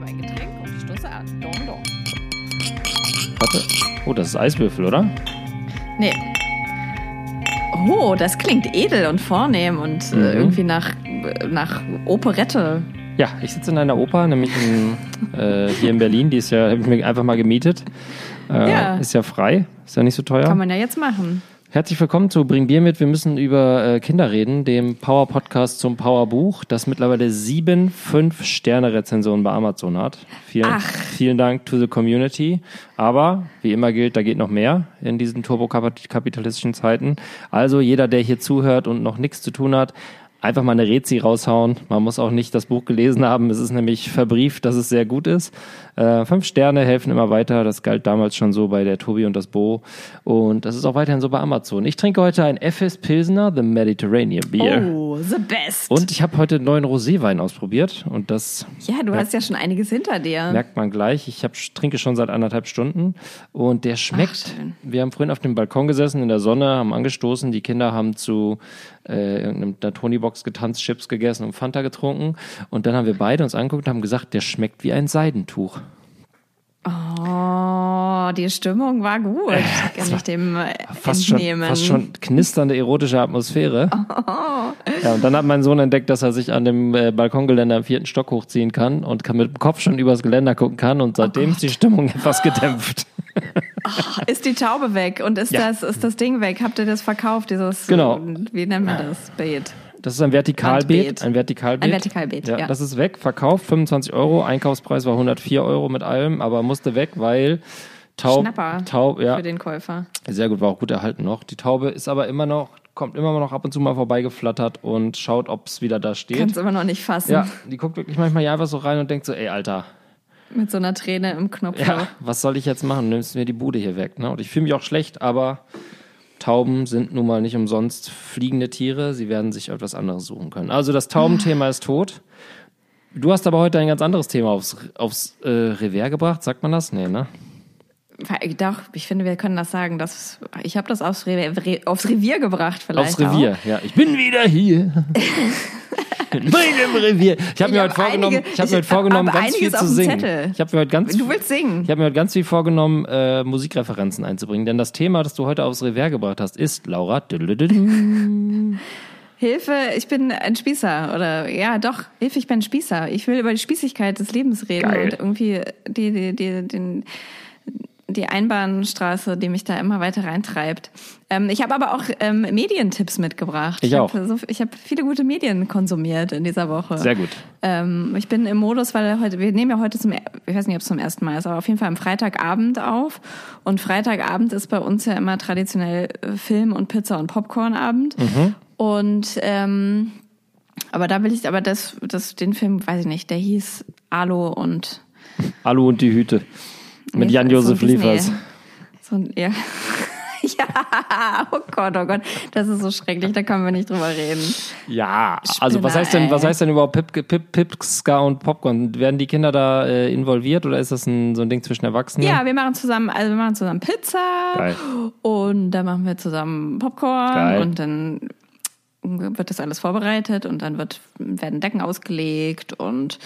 habe ein Getränk und ich stoße an. Dong, dong. Warte. Oh, das ist Eiswürfel, oder? Nee. Oh, das klingt edel und vornehm und Mhm. äh, irgendwie nach, nach Operette. Ja, ich sitze in einer Oper, nämlich in, äh, hier in Berlin. Die ist ja, habe ich mir einfach mal gemietet. Äh, Ja. Ist ja frei, ist ja nicht so teuer. Kann man ja jetzt machen. Herzlich willkommen zu Bring Bier mit. Wir müssen über äh, Kinder reden, dem Power-Podcast zum Power-Buch, das mittlerweile sieben Fünf-Sterne-Rezensionen bei Amazon hat. Vielen, Ach. vielen Dank to the community. Aber wie immer gilt, da geht noch mehr in diesen turbokapitalistischen Zeiten. Also jeder, der hier zuhört und noch nichts zu tun hat, einfach mal eine Rezi raushauen. Man muss auch nicht das Buch gelesen haben. Es ist nämlich verbrieft, dass es sehr gut ist. Äh, fünf Sterne helfen immer weiter. Das galt damals schon so bei der Tobi und das Bo. Und das ist auch weiterhin so bei Amazon. Ich trinke heute ein FS Pilsner, The Mediterranean Beer. Oh, the best. Und ich habe heute einen neuen Roséwein ausprobiert. Und das ja, du hast ja schon einiges hinter dir. merkt man gleich. Ich hab, trinke schon seit anderthalb Stunden und der schmeckt. schön. wir haben vorhin auf dem Balkon gesessen in der Sonne, haben angestoßen. Die Kinder haben zu äh, irgendeiner Tony-Box getanzt, Chips gegessen und Fanta getrunken. Und dann haben wir beide uns angeguckt und haben gesagt, der schmeckt wie ein Seidentuch. Oh, die Stimmung war gut. Kann ich dem äh, Fast schon, entnehmen. fast schon knisternde erotische Atmosphäre. Ja, und dann hat mein Sohn entdeckt, dass er sich an dem äh, Balkongeländer im vierten Stock hochziehen kann und kann mit dem Kopf schon übers Geländer gucken kann. Und seitdem ist die Stimmung etwas gedämpft. Ist die Taube weg und ist, Ja. das, ist das Ding weg? Habt ihr das verkauft? Dieses, Genau. äh, Wie nennt man das? Beet. Das ist ein Vertikalbeet. Ein Vertikalbeet. Ein Vertikalbeet, ja. Das ist weg, verkauft, 25 Euro. Einkaufspreis war 104 Euro mit allem, aber musste weg, weil Taub, Schnapper Taub, ja, für den Käufer. sehr gut, war auch gut erhalten noch. Die Taube ist aber immer noch, kommt immer noch ab und zu mal vorbeigeflattert und schaut, ob es wieder da steht. Kannst immer noch nicht fassen. ja, die guckt wirklich manchmal ja einfach so rein und denkt so, ey, Alter, Mit so einer Träne im Knopf. ja, was soll ich jetzt machen? Du nimmst mir die Bude hier weg. Ne? Und ich fühle mich auch schlecht, aber Tauben sind nun mal nicht umsonst fliegende Tiere. Sie werden sich etwas anderes suchen können. Also das Taubenthema ist tot. Du hast aber heute ein ganz anderes Thema aufs, aufs äh, Revers gebracht, sagt man das? Nee, ne? Doch, ich finde, wir können das sagen. Dass, ich habe das aufs, Re Re aufs Revier gebracht vielleicht Aufs Revier, ja. Ich bin wieder hier. In meinem Revier. Ich habe Ich mir hab heute vorgenommen, einige- ich habe mir heute vorgenommen, ganz viel zu singen. Zettel. Ich habe mir heute ganz Auch. Du willst singen. Ich habe mir heute ganz viel vorgenommen, äh, Musikreferenzen einzubringen, denn das Thema, das du heute aufs Revers gebracht hast, ist Laura. Hilfe, ich bin ein Spießer. Oder ja, doch, Hilfe, ich bin ein Spießer. Ich will über die Spießigkeit des Lebens reden Geil. und irgendwie die, die, die, den, die Einbahnstraße, die mich da immer weiter reintreibt. Ähm, ich habe aber auch ähm, Medientipps mitgebracht. Ich auch. Hab so, ich habe viele gute Medien konsumiert in dieser Woche. Sehr gut. Ähm, ich bin im Modus, weil heute, wir nehmen ja heute zum, ich weiß nicht, ob es zum ersten Mal ist, aber auf jeden Fall am Freitagabend auf. Und Freitagabend ist bei uns ja immer traditionell äh, Film und Pizza und Popcornabend. Und ähm, aber da will ich, aber das, das, den Film, weiß ich nicht, der hieß Alu und Alu und die Hüte. Mit Jan-Josef so Liefers. So ein, ja. ja, oh Gott, oh Gott, das ist so schrecklich, da können wir nicht drüber reden. Ja, also was Spinner, heißt denn, was heißt denn überhaupt Pip, Pip, Pipska und Popcorn? Werden die Kinder da äh, involviert oder ist das ein, so ein Ding zwischen Erwachsenen? Ja, wir machen zusammen, also wir machen zusammen Pizza Geil. und dann machen wir zusammen Popcorn Geil. und dann wird das alles vorbereitet und dann wird, werden Decken ausgelegt und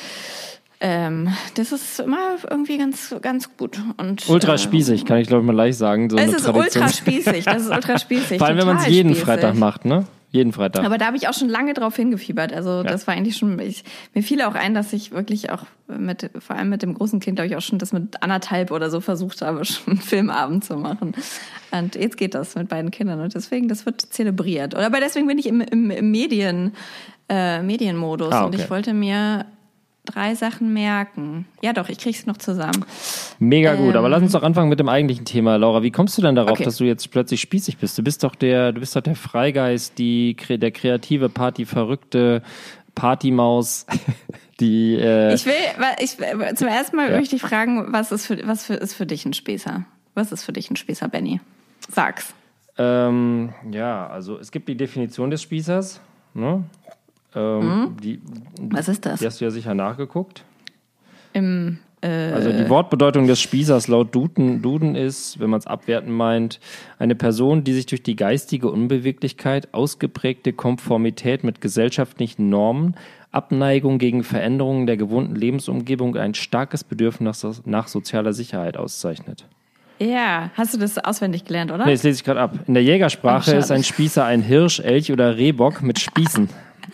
ähm, das ist immer irgendwie ganz, ganz gut. Und, Ultra äh, spießig, kann ich glaube ich mal leicht sagen. So Es eine ist Tradition. ultra spießig, das ist ultra spießig. Vor allem, wenn man es jeden spießig. Freitag macht, ne? Jeden Freitag. Aber da habe ich auch schon lange drauf hingefiebert. Also das war eigentlich schon, ich, mir fiel auch ein, dass ich wirklich auch mit, vor allem mit dem großen Kind, glaube ich, auch schon das mit anderthalb oder so versucht habe, schon einen Filmabend zu machen. Und jetzt geht das mit beiden Kindern und deswegen, das wird zelebriert. Oder aber deswegen bin ich im, im, im Medien, äh, Medienmodus Ah, und okay. ich wollte mir drei Sachen merken. Ja doch, ich krieg's noch zusammen. Mega gut, aber lass uns doch anfangen mit dem eigentlichen Thema, Laura. Wie kommst du denn darauf, Ähm. Okay. dass du jetzt plötzlich spießig bist? Du bist doch der, du bist doch der Freigeist, die, der kreative, partyverrückte Partymaus, die, äh, Ich will, ich, zum ersten Mal Ja. möchte ich fragen, was ist für, was für, ist für dich ein Spießer? Was ist für dich ein Spießer, Benny? Sag's. ähm, ja, also es gibt die Definition des Spießers, ne? Ähm, die, Was ist das? die hast du ja sicher nachgeguckt. Im, äh, Also die Wortbedeutung des Spießers laut Duden, Duden ist, wenn man es abwerten meint, eine Person, die sich durch die geistige Unbeweglichkeit, ausgeprägte Konformität mit gesellschaftlichen Normen, Abneigung gegen Veränderungen der gewohnten Lebensumgebung ein starkes Bedürfnis nach, nach sozialer Sicherheit auszeichnet. Ja, hast du das auswendig gelernt, oder? Nee, das lese ich gerade ab. In der Jägersprache Ach, ist ein Spießer ein Hirsch, Elch oder Rehbock mit Spießen.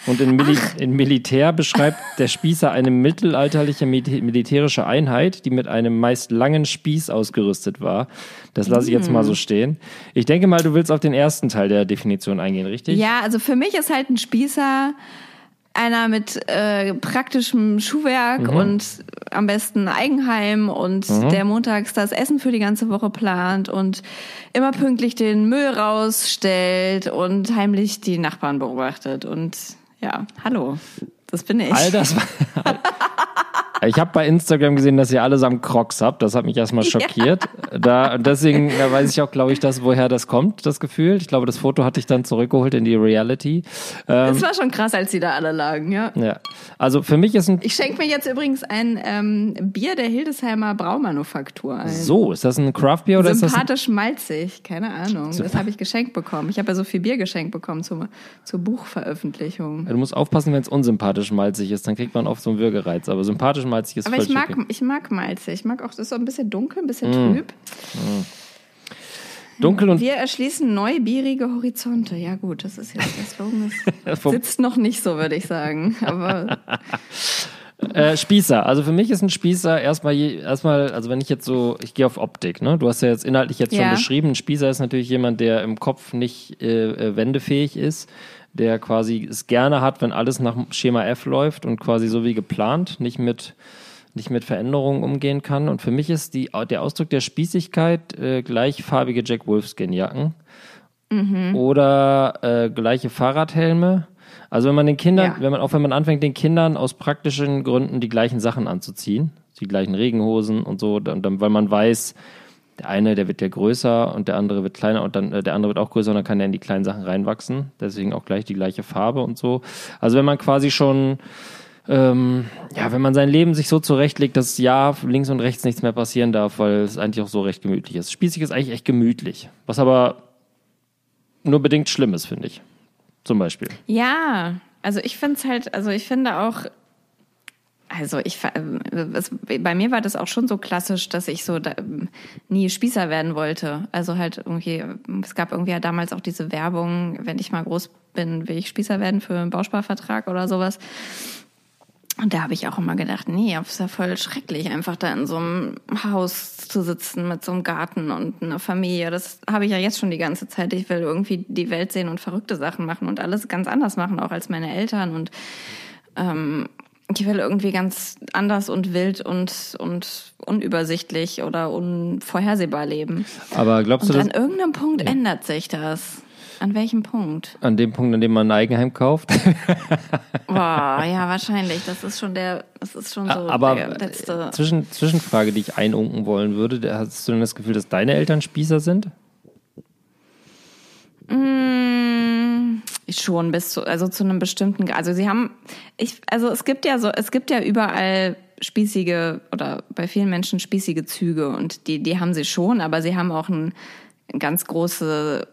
Und in, Mili in Militär beschreibt der Spießer eine mittelalterliche Mil- militärische Einheit, die mit einem meist langen Spieß ausgerüstet war. Das lasse ich jetzt mal so stehen. Ich denke mal, du willst auf den ersten Teil der Definition eingehen, richtig? Ja, also für mich ist halt ein Spießer einer mit äh, praktischem Schuhwerk und am besten Eigenheim und der montags das Essen für die ganze Woche plant und immer pünktlich den Müll rausstellt und heimlich die Nachbarn beobachtet. Und ja, hallo, das bin ich. All das war. Ich habe bei Instagram gesehen, dass ihr allesamt Crocs habt. Das hat mich erstmal schockiert. Da, deswegen da weiß ich auch, glaube ich, dass, woher das kommt, das Gefühl. Ich glaube, das Foto hatte ich dann zurückgeholt in die Reality. Ähm, Das war schon krass, als die da alle lagen, ja. ja. Also für mich ist ein. Ich schenke mir jetzt übrigens ein ähm, Bier der Hildesheimer Braumanufaktur ein. So, ist das ein Craft Beer oder ist das ein, Sympathisch malzig, keine Ahnung. Das habe ich geschenkt bekommen. Ich habe ja so viel Bier geschenkt bekommen zur, zur Buchveröffentlichung. Du musst aufpassen, wenn es unsympathisch malzig ist, dann kriegt man oft so einen Würgereiz. Aber sympathisch malzig ist Aber ich mag, ich mag malzig. Ich mag auch, das ist so ein bisschen dunkel, ein bisschen Mm. trüb. Dunkel und Wir erschließen neubierige Horizonte. Ja gut, das ist jetzt der Slogan. Das sitzt noch nicht so, würde ich sagen. Aber Äh, Spießer. Also für mich ist ein Spießer erstmal, je- erstmal, also wenn ich jetzt so, ich gehe auf Optik, ne? Du hast ja jetzt inhaltlich jetzt schon Ja. beschrieben, ein Spießer ist natürlich jemand, der im Kopf nicht äh, äh, wendefähig ist, der quasi es gerne hat, wenn alles nach Schema F läuft und quasi so wie geplant, nicht mit nicht mit Veränderungen umgehen kann. Und für mich ist die, der Ausdruck der Spießigkeit äh, gleichfarbige Jack Wolfskin-Jacken oder äh, gleiche Fahrradhelme. Also wenn man den Kindern, Ja. wenn man auch wenn man anfängt, den Kindern aus praktischen Gründen die gleichen Sachen anzuziehen, die gleichen Regenhosen und so, dann, dann, weil man weiß, der eine, der wird ja größer und der andere wird kleiner und dann äh, der andere wird auch größer und dann kann er in die kleinen Sachen reinwachsen. Deswegen auch gleich die gleiche Farbe und so. Also wenn man quasi schon ähm, ja, wenn man sein Leben sich so zurechtlegt, dass ja links und rechts nichts mehr passieren darf, weil es eigentlich auch so recht gemütlich ist. Spießig ist eigentlich echt gemütlich, was aber nur bedingt schlimm ist, finde ich. Zum Beispiel. ja, also ich finde es halt, also ich finde auch, also ich, es, bei mir war das auch schon so klassisch, dass ich so da, nie Spießer werden wollte. Also halt irgendwie, es gab irgendwie ja damals auch diese Werbung, wenn ich mal groß bin, will ich Spießer werden für einen Bausparvertrag oder sowas. Und da habe ich auch immer gedacht, nee, das ist ja voll schrecklich, einfach da in so einem Haus zu sitzen mit so einem Garten und einer Familie. Das habe ich ja jetzt schon die ganze Zeit. Ich will irgendwie die Welt sehen und verrückte Sachen machen und alles ganz anders machen, auch als meine Eltern. Und ähm, ich will irgendwie ganz anders und wild und, und unübersichtlich oder unvorhersehbar leben. Aber glaubst Und du, an dass irgendeinem Punkt ändert sich das. An welchem Punkt? an dem Punkt, an dem man ein Eigenheim kauft? Boah, ja, wahrscheinlich. Das ist schon der, das ist schon so Aber der letzte. Zwischen, Zwischenfrage, die ich einunken wollen würde, hast du denn das Gefühl, dass deine Eltern Spießer sind? Mm, schon bis zu, also zu einem bestimmten, also sie haben, ich, also es gibt ja so, es gibt ja überall spießige oder bei vielen Menschen spießige Züge und die, die haben sie schon, aber sie haben auch ein, ganz große,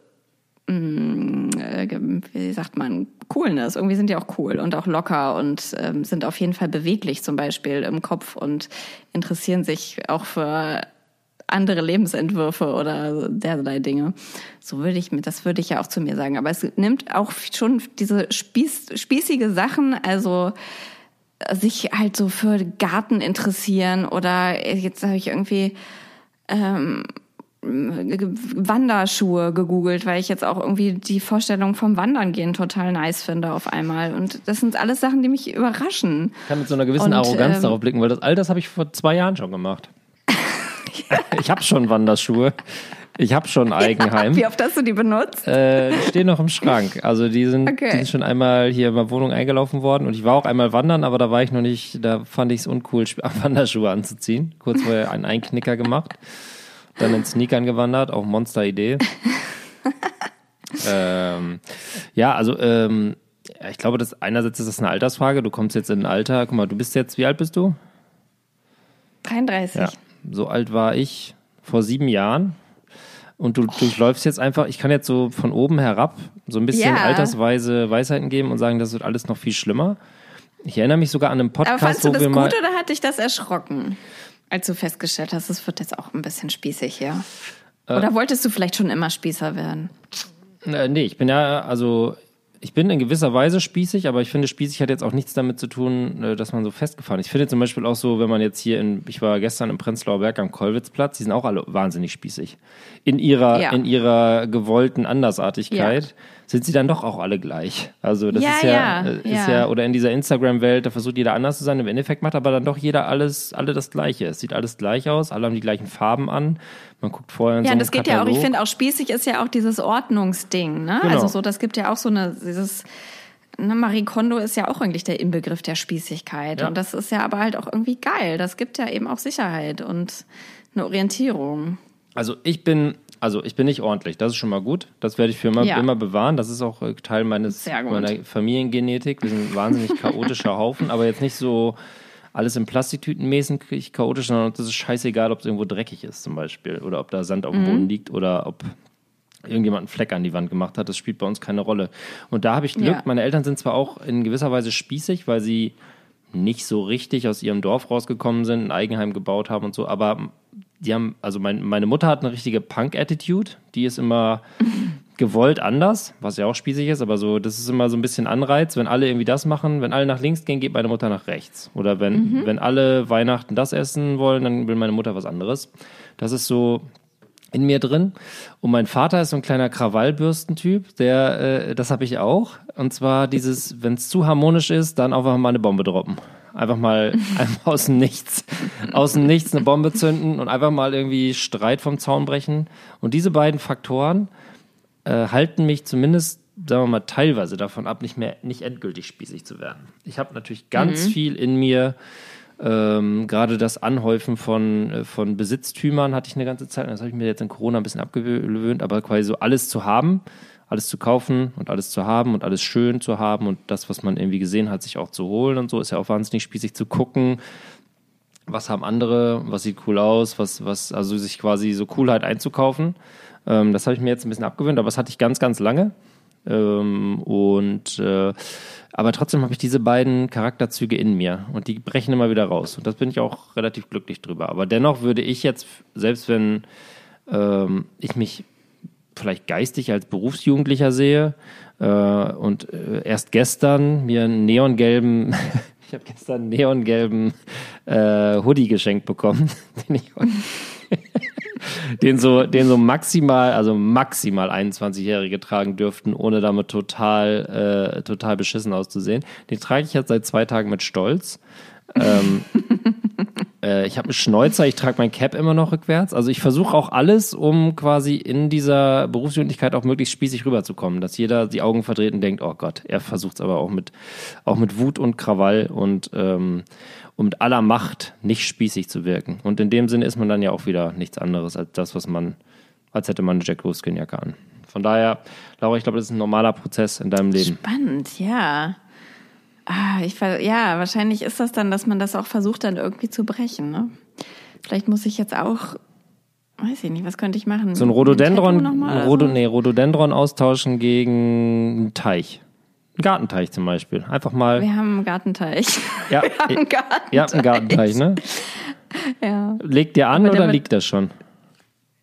mm, äh, wie sagt man, Coolness. Irgendwie sind die auch cool und auch locker und ähm, sind auf jeden Fall beweglich zum Beispiel im Kopf und interessieren sich auch für andere Lebensentwürfe oder derlei Dinge. So würde ich mir, das würde ich ja auch zu mir sagen. Aber es nimmt auch schon diese Spieß, spießige Sachen, also sich halt so für Garten interessieren oder jetzt habe ich irgendwie ähm, Wanderschuhe gegoogelt, weil ich jetzt auch irgendwie die Vorstellung vom Wandern gehen total nice finde auf einmal. Und das sind alles Sachen, die mich überraschen. Ich kann mit so einer gewissen Und, Arroganz ähm, darauf blicken, weil das all das habe ich vor zwei Jahren schon gemacht. Ich habe schon Wanderschuhe. Ich habe schon Eigenheim. Wie oft hast du die benutzt? Äh, die stehen noch im Schrank. Also die sind, Okay. die sind schon einmal hier in meiner Wohnung eingelaufen worden und ich war auch einmal wandern, aber da war ich noch nicht, da fand ich es uncool, Wanderschuhe anzuziehen. Kurz vorher einen Einknicker gemacht, dann in Sneakern gewandert, auch Monster-Idee. ähm, ja, also ähm, ja, ich glaube, dass einerseits ist das eine Altersfrage. Du kommst jetzt in ein Alter, guck mal, du bist jetzt, wie alt bist du? 33. Ja, so alt war ich vor sieben Jahren. Und du durchläufst jetzt einfach, ich kann jetzt so von oben herab so ein bisschen Ja. altersweise Weisheiten geben und sagen, das wird alles noch viel schlimmer. Ich erinnere mich sogar an einen Podcast, Aber fandst du wo das wir gut oder hat dich das erschrocken? Als du festgestellt hast, es wird jetzt auch ein bisschen spießig hier. Äh. Oder wolltest du vielleicht schon immer Spießer werden? Äh, nee, ich bin ja, also ich bin in gewisser Weise spießig, aber ich finde, spießig hat jetzt auch nichts damit zu tun, äh, dass man so festgefahren ist. Ich finde zum Beispiel auch so, wenn man jetzt hier in, ich war gestern im Prenzlauer Berg am Kollwitzplatz, die sind auch alle wahnsinnig spießig. In ihrer, Ja. in ihrer gewollten Andersartigkeit sind sie dann doch auch alle gleich. Also das Ja, ist ja, ja, äh, ist ja. oder in dieser Instagram-Welt, da versucht jeder anders zu sein, im Endeffekt macht aber dann doch jeder alles, alle das Gleiche. Es sieht alles gleich aus, alle haben die gleichen Farben an. Man guckt vorher in Ja, so das geht ja auch, ich Katalog. finde auch spießig ist ja auch dieses Ordnungsding, ne? Genau. Also so, das gibt ja auch so eine, dieses, ne, Marie Kondo ist ja auch eigentlich der Inbegriff der Spießigkeit. Ja. Und das ist ja aber halt auch irgendwie geil. Das gibt ja eben auch Sicherheit und eine Orientierung. Also ich bin, also ich bin nicht ordentlich. Das ist schon mal gut. Das werde ich für immer, Ja. immer bewahren. Das ist auch äh, Teil meines meiner Familiengenetik. Wir sind ein wahnsinnig chaotischer Haufen, aber jetzt nicht so alles in Plastiktüten mäßig chaotisch, sondern das ist scheißegal, ob es irgendwo dreckig ist zum Beispiel oder ob da Sand auf dem Mhm. Boden liegt oder ob irgendjemand einen Fleck an die Wand gemacht hat. Das spielt bei uns keine Rolle. Und da habe ich Glück. Ja. Meine Eltern sind zwar auch in gewisser Weise spießig, weil sie nicht so richtig aus ihrem Dorf rausgekommen sind, ein Eigenheim gebaut haben und so, aber die haben, also mein, meine Mutter hat eine richtige Punk-Attitude, die ist immer gewollt anders, was ja auch spießig ist, aber so, das ist immer so ein bisschen Anreiz, wenn alle irgendwie das machen, wenn alle nach links gehen, geht meine Mutter nach rechts. Oder wenn, wenn alle Weihnachten das essen wollen, dann will meine Mutter was anderes. Das ist so in mir drin. Und mein Vater ist so ein kleiner Krawallbürstentyp, der, äh, das habe ich auch. Und zwar dieses, wenn es zu harmonisch ist, dann einfach mal eine Bombe droppen. Einfach mal aus dem Nichts, aus dem Nichts eine Bombe zünden und einfach mal irgendwie Streit vom Zaun brechen. Und diese beiden Faktoren äh, halten mich zumindest, sagen wir mal, teilweise davon ab, nicht mehr, nicht endgültig spießig zu werden. Ich habe natürlich ganz viel in mir, ähm, gerade das Anhäufen von, äh, von Besitztümern hatte ich eine ganze Zeit. Das habe ich mir jetzt in Corona ein bisschen abgewöhnt, aber quasi so alles zu haben, alles zu kaufen und alles zu haben und alles schön zu haben und das, was man irgendwie gesehen hat, sich auch zu holen und so, ist ja auch wahnsinnig spießig zu gucken. Was haben andere, was sieht cool aus, was, was, also sich quasi so Coolheit einzukaufen. Ähm, das habe ich mir jetzt ein bisschen abgewöhnt, aber das hatte ich ganz, ganz lange. Ähm, und äh, aber trotzdem habe ich diese beiden Charakterzüge in mir und die brechen immer wieder raus. Und das bin ich auch relativ glücklich drüber. Aber dennoch würde ich jetzt, selbst wenn ähm, ich mich vielleicht geistig als Berufsjugendlicher sehe äh, und äh, erst gestern mir einen neongelben, ich habe gestern einen neongelben äh, Hoodie geschenkt bekommen, den ich den so, den so maximal, also maximal 21-Jährige tragen dürften, ohne damit total, äh, total beschissen auszusehen. Den trage ich jetzt seit zwei Tagen mit Stolz. ähm, äh, ich habe einen Schnäuzer, ich trage mein Cap immer noch rückwärts. Also ich versuche auch alles, um quasi in dieser Berufsjugendlichkeit auch möglichst spießig rüberzukommen, dass jeder die Augen verdreht und denkt, oh Gott, er versucht es aber auch mit, auch mit Wut und Krawall und ähm, um mit aller Macht nicht spießig zu wirken. Und in dem Sinne ist man dann ja auch wieder nichts anderes als das, was man, als hätte man eine Jack Wolfskin-Jacke an. Von daher, Laura, ich glaube, das ist ein normaler Prozess in deinem Leben. Spannend, ja. Ah, ich, ja, wahrscheinlich ist das dann, dass man das auch versucht, dann irgendwie zu brechen. Ne? Vielleicht muss ich jetzt auch, weiß ich nicht, was könnte ich machen? So ein Rhododendron, Rhodo, nee, Rhododendron austauschen gegen einen Teich. Einen Gartenteich zum Beispiel. Einfach mal. Wir haben einen Gartenteich. Ja, Wir haben einen Gartenteich. ihr habt einen Gartenteich, ne? Ja. Legt ihr an der oder liegt das schon?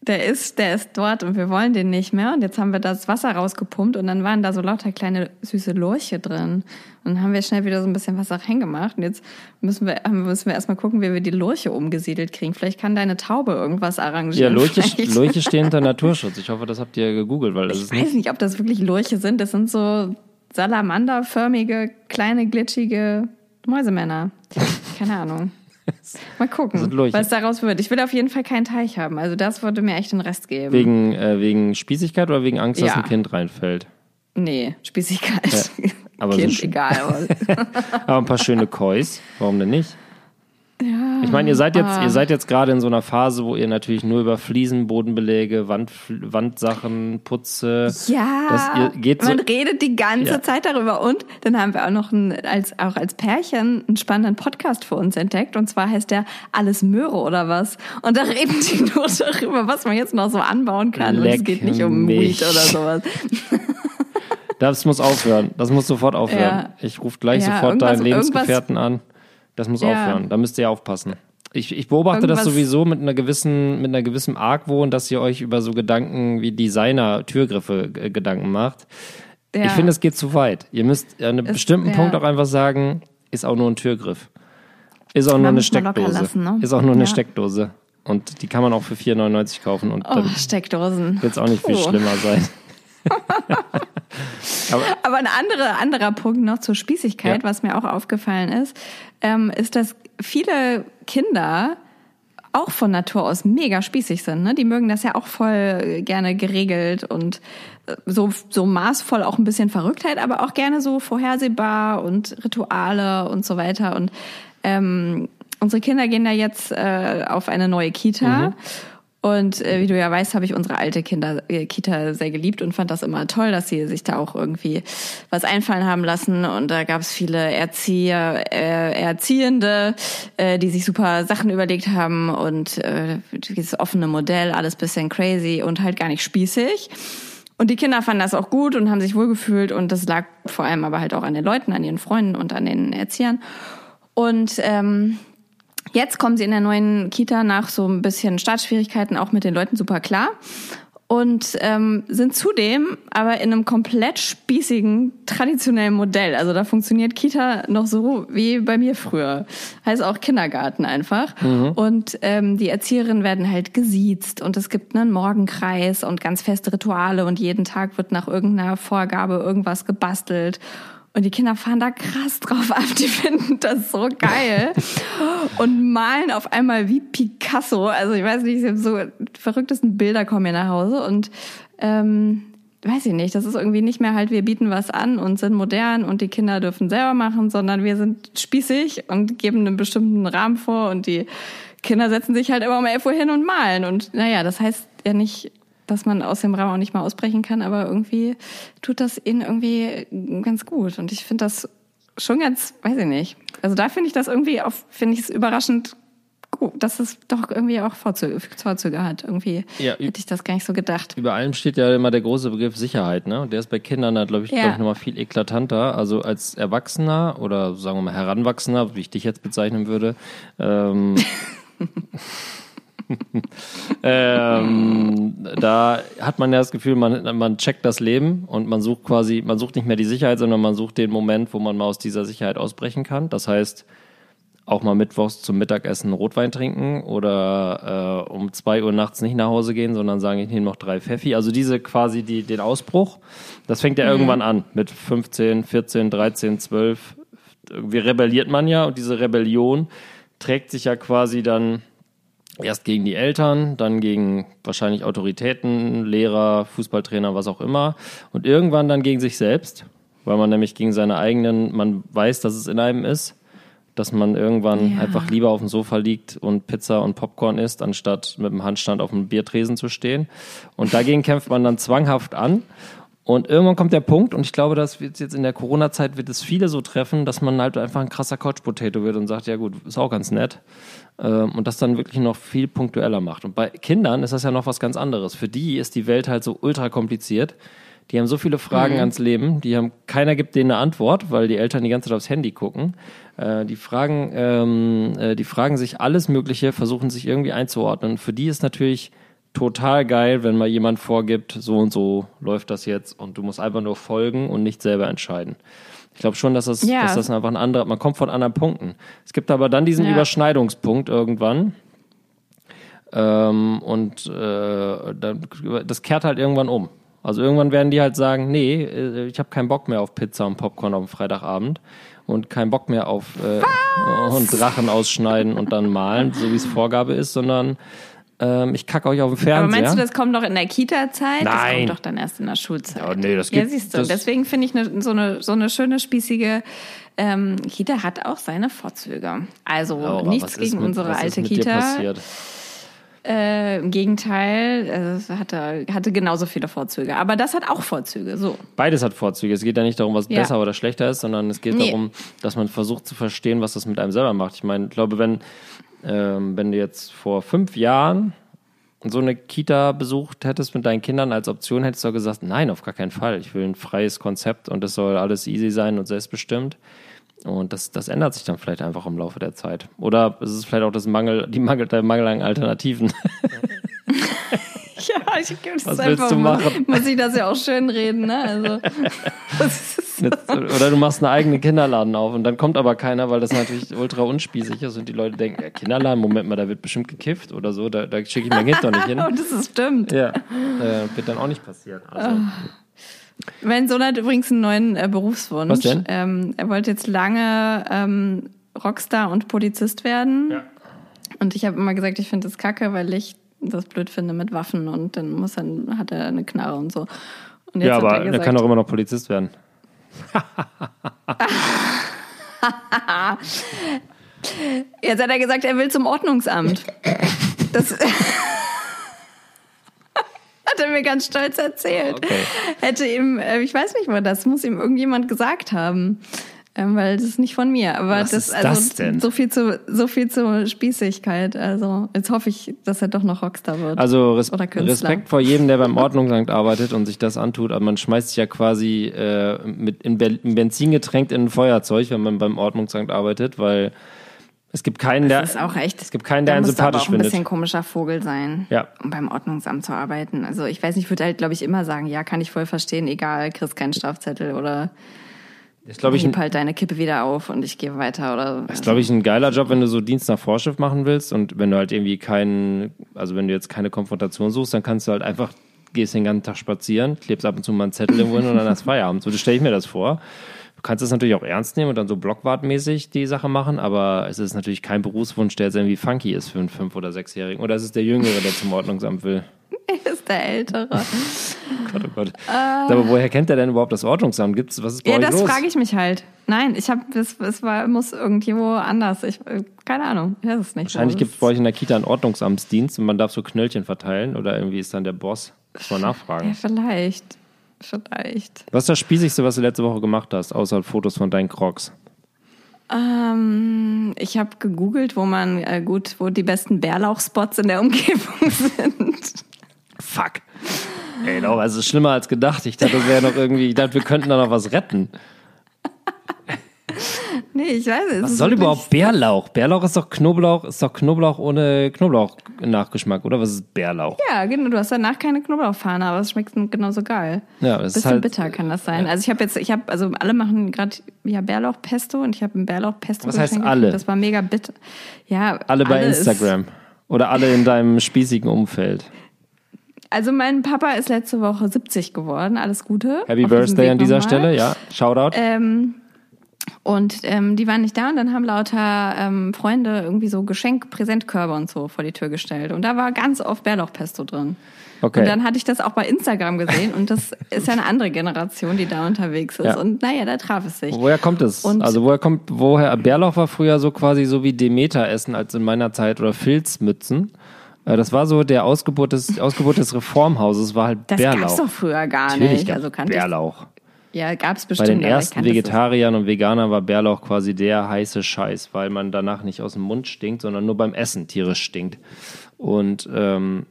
Der ist, der ist dort und wir wollen den nicht mehr. Und jetzt haben wir das Wasser rausgepumpt und dann waren da so lauter kleine süße Lurche drin. Und dann haben wir schnell wieder so ein bisschen Wasser reingemacht. Und jetzt müssen wir, müssen wir erstmal gucken, wie wir die Lurche umgesiedelt kriegen. Vielleicht kann deine Taube irgendwas Ja, arrangieren. Lurche, Vielleicht- Lurche stehen unter Naturschutz. Ich hoffe, das habt ihr gegoogelt, weil das Ich ist weiß nicht. nicht, ob das wirklich Lurche sind. Das sind so salamanderförmige, kleine, glitschige Mäusemänner. Keine Ahnung. Mal gucken, was daraus wird. Ich will auf jeden Fall keinen Teich haben. Also das würde mir echt den Rest geben. Wegen, äh, wegen Spießigkeit oder wegen Angst, dass Ja. ein Kind reinfällt? Nee, Spießigkeit. aber so kind, schön. egal. Aber Aber ein paar schöne Kois. Warum denn nicht? Ja, Ich meine, ihr seid jetzt, ah. ihr seid jetzt gerade in so einer Phase, wo ihr natürlich nur über Fliesen, Bodenbeläge, Wand, Wandsachen, Putze. ja, ihr geht so- man redet die ganze Ja. Zeit darüber. Und dann haben wir auch noch ein, als, auch als Pärchen einen spannenden Podcast für uns entdeckt. Und zwar heißt der Alles Möhre oder was. Und da reden die nur darüber, was man jetzt noch so anbauen kann. Und es Leck geht nicht um mich. Weed oder sowas. Das muss aufhören. Das muss sofort aufhören. Ja. Ich rufe gleich sofort deinen Lebensgefährten an. Das muss Ja. aufhören. Da müsst ihr aufpassen. Ich, ich beobachte das Irgendwas- sowieso mit einer gewissen, mit einer gewissen Argwohn, dass ihr euch über so Gedanken wie Designer Türgriffe äh, Gedanken macht. Ja. Ich finde, es geht zu weit. Ihr müsst an einem Es- bestimmten ja. Punkt auch einfach sagen, ist auch nur ein Türgriff. Ist auch nur eine man Steckdose. lassen, ne? Ist auch nur eine. Steckdose. Und die kann man auch für 4,99 kaufen und Oh, Steckdosen. wird es auch nicht viel Puh. schlimmer sein. Aber ein andere, anderer Punkt noch zur Spießigkeit, Ja. was mir auch aufgefallen ist, ähm, ist, dass viele Kinder auch von Natur aus mega spießig sind. Ne? Die mögen das ja auch voll gerne geregelt und äh, so, so maßvoll auch ein bisschen Verrücktheit, aber auch gerne so vorhersehbar und Rituale und so weiter. Und ähm, unsere Kinder gehen da jetzt äh, auf eine neue Kita. Und äh, wie du ja weißt, habe ich unsere alte Kinder äh, Kita sehr geliebt und fand das immer toll, dass sie sich da auch irgendwie was einfallen haben lassen. Und da gab es viele Erzieher, äh, Erziehende, äh, die sich super Sachen überlegt haben und äh, dieses offene Modell, alles bisschen crazy und halt gar nicht spießig. Und die Kinder fanden das auch gut und haben sich wohlgefühlt und das lag vor allem aber halt auch an den Leuten, an ihren Freunden und an den Erziehern. Und ähm, Jetzt kommen sie in der neuen Kita nach so ein bisschen Startschwierigkeiten auch mit den Leuten super klar und ähm, sind zudem aber in einem komplett spießigen, traditionellen Modell. Also da funktioniert Kita noch so wie bei mir früher. Heißt auch Kindergarten einfach. Und ähm, die Erzieherinnen werden halt gesiezt und es gibt einen Morgenkreis und ganz feste Rituale und jeden Tag wird nach irgendeiner Vorgabe irgendwas gebastelt. Und die Kinder fahren da krass drauf ab. Die finden das so geil. Und malen auf einmal wie Picasso. Also ich weiß nicht, so verrücktesten Bilder kommen mir nach Hause. Und ähm, weiß ich nicht, das ist irgendwie nicht mehr halt, wir bieten was an und sind modern und die Kinder dürfen selber machen, sondern wir sind spießig und geben einen bestimmten Rahmen vor und die Kinder setzen sich halt immer um 11 Uhr hin und malen. Und naja, das heißt ja nicht, dass man aus dem Rahmen auch nicht mal ausbrechen kann, aber irgendwie tut das ihnen irgendwie ganz gut. Und ich finde das schon ganz, weiß ich nicht. Also da finde ich das irgendwie finde ich es überraschend gut, dass es doch irgendwie auch Vorzüge, Vorzüge hat. Irgendwie Ja, hätte ich das gar nicht so gedacht. Über allem steht ja immer der große Begriff Sicherheit, ne? Und der ist bei Kindern halt, glaube ich, Ja. glaub ich, nochmal viel eklatanter. Also als Erwachsener oder sagen wir mal Heranwachsender, wie ich dich jetzt bezeichnen würde, ähm, ähm, da hat man ja das Gefühl, man, man checkt das Leben und man sucht quasi, man sucht nicht mehr die Sicherheit, sondern man sucht den Moment, wo man mal aus dieser Sicherheit ausbrechen kann. Das heißt, auch mal mittwochs zum Mittagessen Rotwein trinken oder äh, um zwei Uhr nachts nicht nach Hause gehen, sondern sagen, ich nehme noch drei Pfeffi. Also diese quasi die, den Ausbruch, das fängt ja irgendwann an mit 15, 14, 13, 12. Irgendwie rebelliert man ja und diese Rebellion trägt sich ja quasi dann erst gegen die Eltern, dann gegen wahrscheinlich Autoritäten, Lehrer, Fußballtrainer, was auch immer und irgendwann dann gegen sich selbst, weil man nämlich gegen seine eigenen, man weiß, dass es in einem ist, dass man irgendwann Ja. einfach lieber auf dem Sofa liegt und Pizza und Popcorn isst, anstatt mit dem Handstand auf dem Biertresen zu stehen. Und dagegen kämpft man dann zwanghaft an. Und irgendwann kommt der Punkt, und ich glaube, dass wird jetzt in der Corona-Zeit wird es viele so treffen, dass man halt einfach ein krasser Couch-Potato wird und sagt, ja gut, ist auch ganz nett. Ähm, Und das dann wirklich noch viel punktueller macht. Und bei Kindern ist das ja noch was ganz anderes. Für die ist die Welt halt so ultra kompliziert. Die haben so viele Fragen ans Leben, die haben, keiner gibt denen eine Antwort, weil die Eltern die ganze Zeit aufs Handy gucken. Äh, die fragen, ähm, äh, die fragen sich alles Mögliche, versuchen sich irgendwie einzuordnen. Für die ist natürlich total geil, wenn mal jemand vorgibt, so und so läuft das jetzt und du musst einfach nur folgen und nicht selber entscheiden. Ich glaube schon, dass das, Ja. dass das einfach ein anderer, man kommt von anderen Punkten. Es gibt aber dann diesen Ja. Überschneidungspunkt irgendwann. Ähm, und äh, das kehrt halt irgendwann um. Also irgendwann werden die halt sagen, nee, äh, ich habe keinen Bock mehr auf Pizza und Popcorn dem Freitagabend und keinen Bock mehr auf äh, und Drachen ausschneiden und dann malen, so wie es Vorgabe ist, sondern ähm, ich kacke euch auf Aber Fernseher. meinst du, das kommt doch in der Kita-Zeit? Das Nein. kommt doch dann erst in der Schulzeit. Ja, nee, das Ja, geht- siehst du. das- Deswegen finde ich ne, so, eine, so eine schöne, spießige ähm, Kita hat auch seine Vorzüge. Also aber nichts gegen mit- unsere alte Kita. passiert? Äh, Im Gegenteil, äh, es hatte, hatte genauso viele Vorzüge. Aber das hat auch Vorzüge. So. Beides hat Vorzüge. Es geht ja nicht darum, was Ja. besser oder schlechter ist, sondern es geht Nee. darum, dass man versucht zu verstehen, was das mit einem selber macht. Ich meine, ich glaube, wenn, ähm, wenn du jetzt vor fünf Jahren so eine Kita besucht hättest mit deinen Kindern als Option, hättest du gesagt, nein, auf gar keinen Fall. Ich will ein freies Konzept und es soll alles easy sein und selbstbestimmt. Und das, das ändert sich dann vielleicht einfach im Laufe der Zeit. Oder es ist vielleicht auch das Mangel, die Mangel, der Mangel an Alternativen. Ja, ich das Was einfach du machen? Muss ich das ja auch schön reden, ne? Also, ist, Jetzt, oder du machst einen eigenen Kinderladen auf und dann kommt aber keiner, weil das natürlich ultra unspießig ist und die Leute denken, ja, Kinderladen, Moment mal, da wird bestimmt gekifft oder so, da, da schicke ich mein Kind doch nicht hin. oh, das ist stimmt. Ja, äh, wird dann auch nicht passieren. Also, Mein Sohn hat übrigens einen neuen äh, Berufswunsch. Was denn? Ähm, er wollte jetzt lange ähm, Rockstar und Polizist werden. Ja. Und ich habe immer gesagt, ich finde das kacke, weil ich das blöd finde mit Waffen und dann muss dann hat er eine Knarre und so. Und jetzt ja, aber er er gesagt, kann doch immer noch Polizist werden. jetzt hat er gesagt, er will zum Ordnungsamt. Das hat er mir ganz stolz erzählt. Okay. Hätte ihm, äh, ich weiß nicht, was das muss ihm irgendjemand gesagt haben. Ähm, weil das ist nicht von mir. Aber Was das, ist also das denn? so viel zu so viel zur Spießigkeit. Also jetzt hoffe ich, dass er doch noch Rockstar wird. Also res. Respekt vor jedem, der beim Ordnungsamt arbeitet und sich das antut. Aber man schmeißt sich ja quasi äh, mit in, Be in Benzin getränkt in ein Feuerzeug, wenn man beim Ordnungsamt arbeitet, weil es gibt keinen, der das ist auch echt. es gibt keinen, der einen sympathisch auch ein bisschen findet. komischer Vogel sein, Ja. um beim Ordnungsamt zu arbeiten. Also ich weiß nicht, ich würde halt, glaube ich, immer sagen, ja, kann ich voll verstehen, egal, kriegst keinen Strafzettel oder Das glaube ich, ein, halt deine Kippe wieder auf und ich gehe weiter oder. ist, glaube ich, ein geiler Job, wenn du so Dienst nach Vorschrift machen willst und wenn du halt irgendwie keinen, also wenn du jetzt keine Konfrontation suchst, dann kannst du halt einfach, gehst den ganzen Tag spazieren, klebst ab und zu mal einen Zettel irgendwo hin und dann hast Feierabend. So stelle ich mir das vor. Du kannst das natürlich auch ernst nehmen und dann so blockwartmäßig die Sache machen, aber es ist natürlich kein Berufswunsch, der jetzt irgendwie funky ist für einen Fünf- oder Sechsjährigen. Oder es ist der Jüngere, der zum Ordnungsamt will. ist der Ältere. Gott, oh Gott. Aber woher kennt er denn überhaupt das Ordnungsamt? Gibt's, was ist bei ja, euch das los? frage ich mich halt. Nein, ich habe, es, es war, muss irgendwo anders. Ich, äh, keine Ahnung, ich weiß es nicht. Wahrscheinlich gibt es es- bei euch in der Kita einen Ordnungsamtsdienst und man darf so Knöllchen verteilen oder irgendwie ist dann der Boss. Muss Ja, nachfragen. vielleicht. Vielleicht. Was ist das Spießigste, was du letzte Woche gemacht hast, außer Fotos von deinen Crocs? Ähm, ich habe gegoogelt, wo man äh, gut, wo die besten Bärlauchspots in der Umgebung sind. Fuck. Ey, Laura, es ist schlimmer als gedacht. Ich dachte, das wäre noch irgendwie, ich dachte, wir könnten da noch was retten. Nee, ich weiß es. Was ist soll überhaupt Bärlauch? Bärlauch ist doch Knoblauch, ist doch Knoblauch ohne Knoblauch-Nachgeschmack, oder? Was ist Bärlauch? Ja, genau. Du hast danach keine Knoblauchfahne, aber es schmeckt genauso geil. Ja, das ist Bisschen halt. bitter kann das sein. Also ich habe jetzt, ich habe, also alle machen gerade ja Bärlauchpesto und ich habe ein Bärlauchpesto. Was heißt alle? Das war mega bitter. Ja, Alle bei ist- Instagram. Oder alle in deinem spießigen Umfeld. Also mein Papa ist letzte Woche 70 geworden. Alles Gute. Happy Birthday an dieser. Stelle, ja. Shoutout. Ähm, und ähm, die waren nicht da und dann haben lauter ähm, Freunde irgendwie so Geschenk, Präsentkörbe und so vor die Tür gestellt. Und da war ganz oft Bärlauchpesto drin. Okay. Und dann hatte ich das auch bei Instagram gesehen und das ist ja eine andere Generation, die da unterwegs ist. Ja. Und naja, da traf es sich. Woher kommt es? Und- also woher kommt, woher, Bärlauch war früher so quasi so wie Demeter essen als in meiner Zeit oder Filzmützen. Äh, Das war so der Ausgeburt des, Ausgeburt des Reformhauses, war halt Das Bärlauch. gab's doch früher gar Natürlich nicht. Also kannte Bärlauch. Ich, ja, gab's Bei bestimmt. den aber ich ersten es. Vegetariern und Veganern war Bärlauch quasi der heiße Scheiß, weil man danach nicht aus dem Mund stinkt, sondern nur beim Essen tierisch stinkt. Und ähm,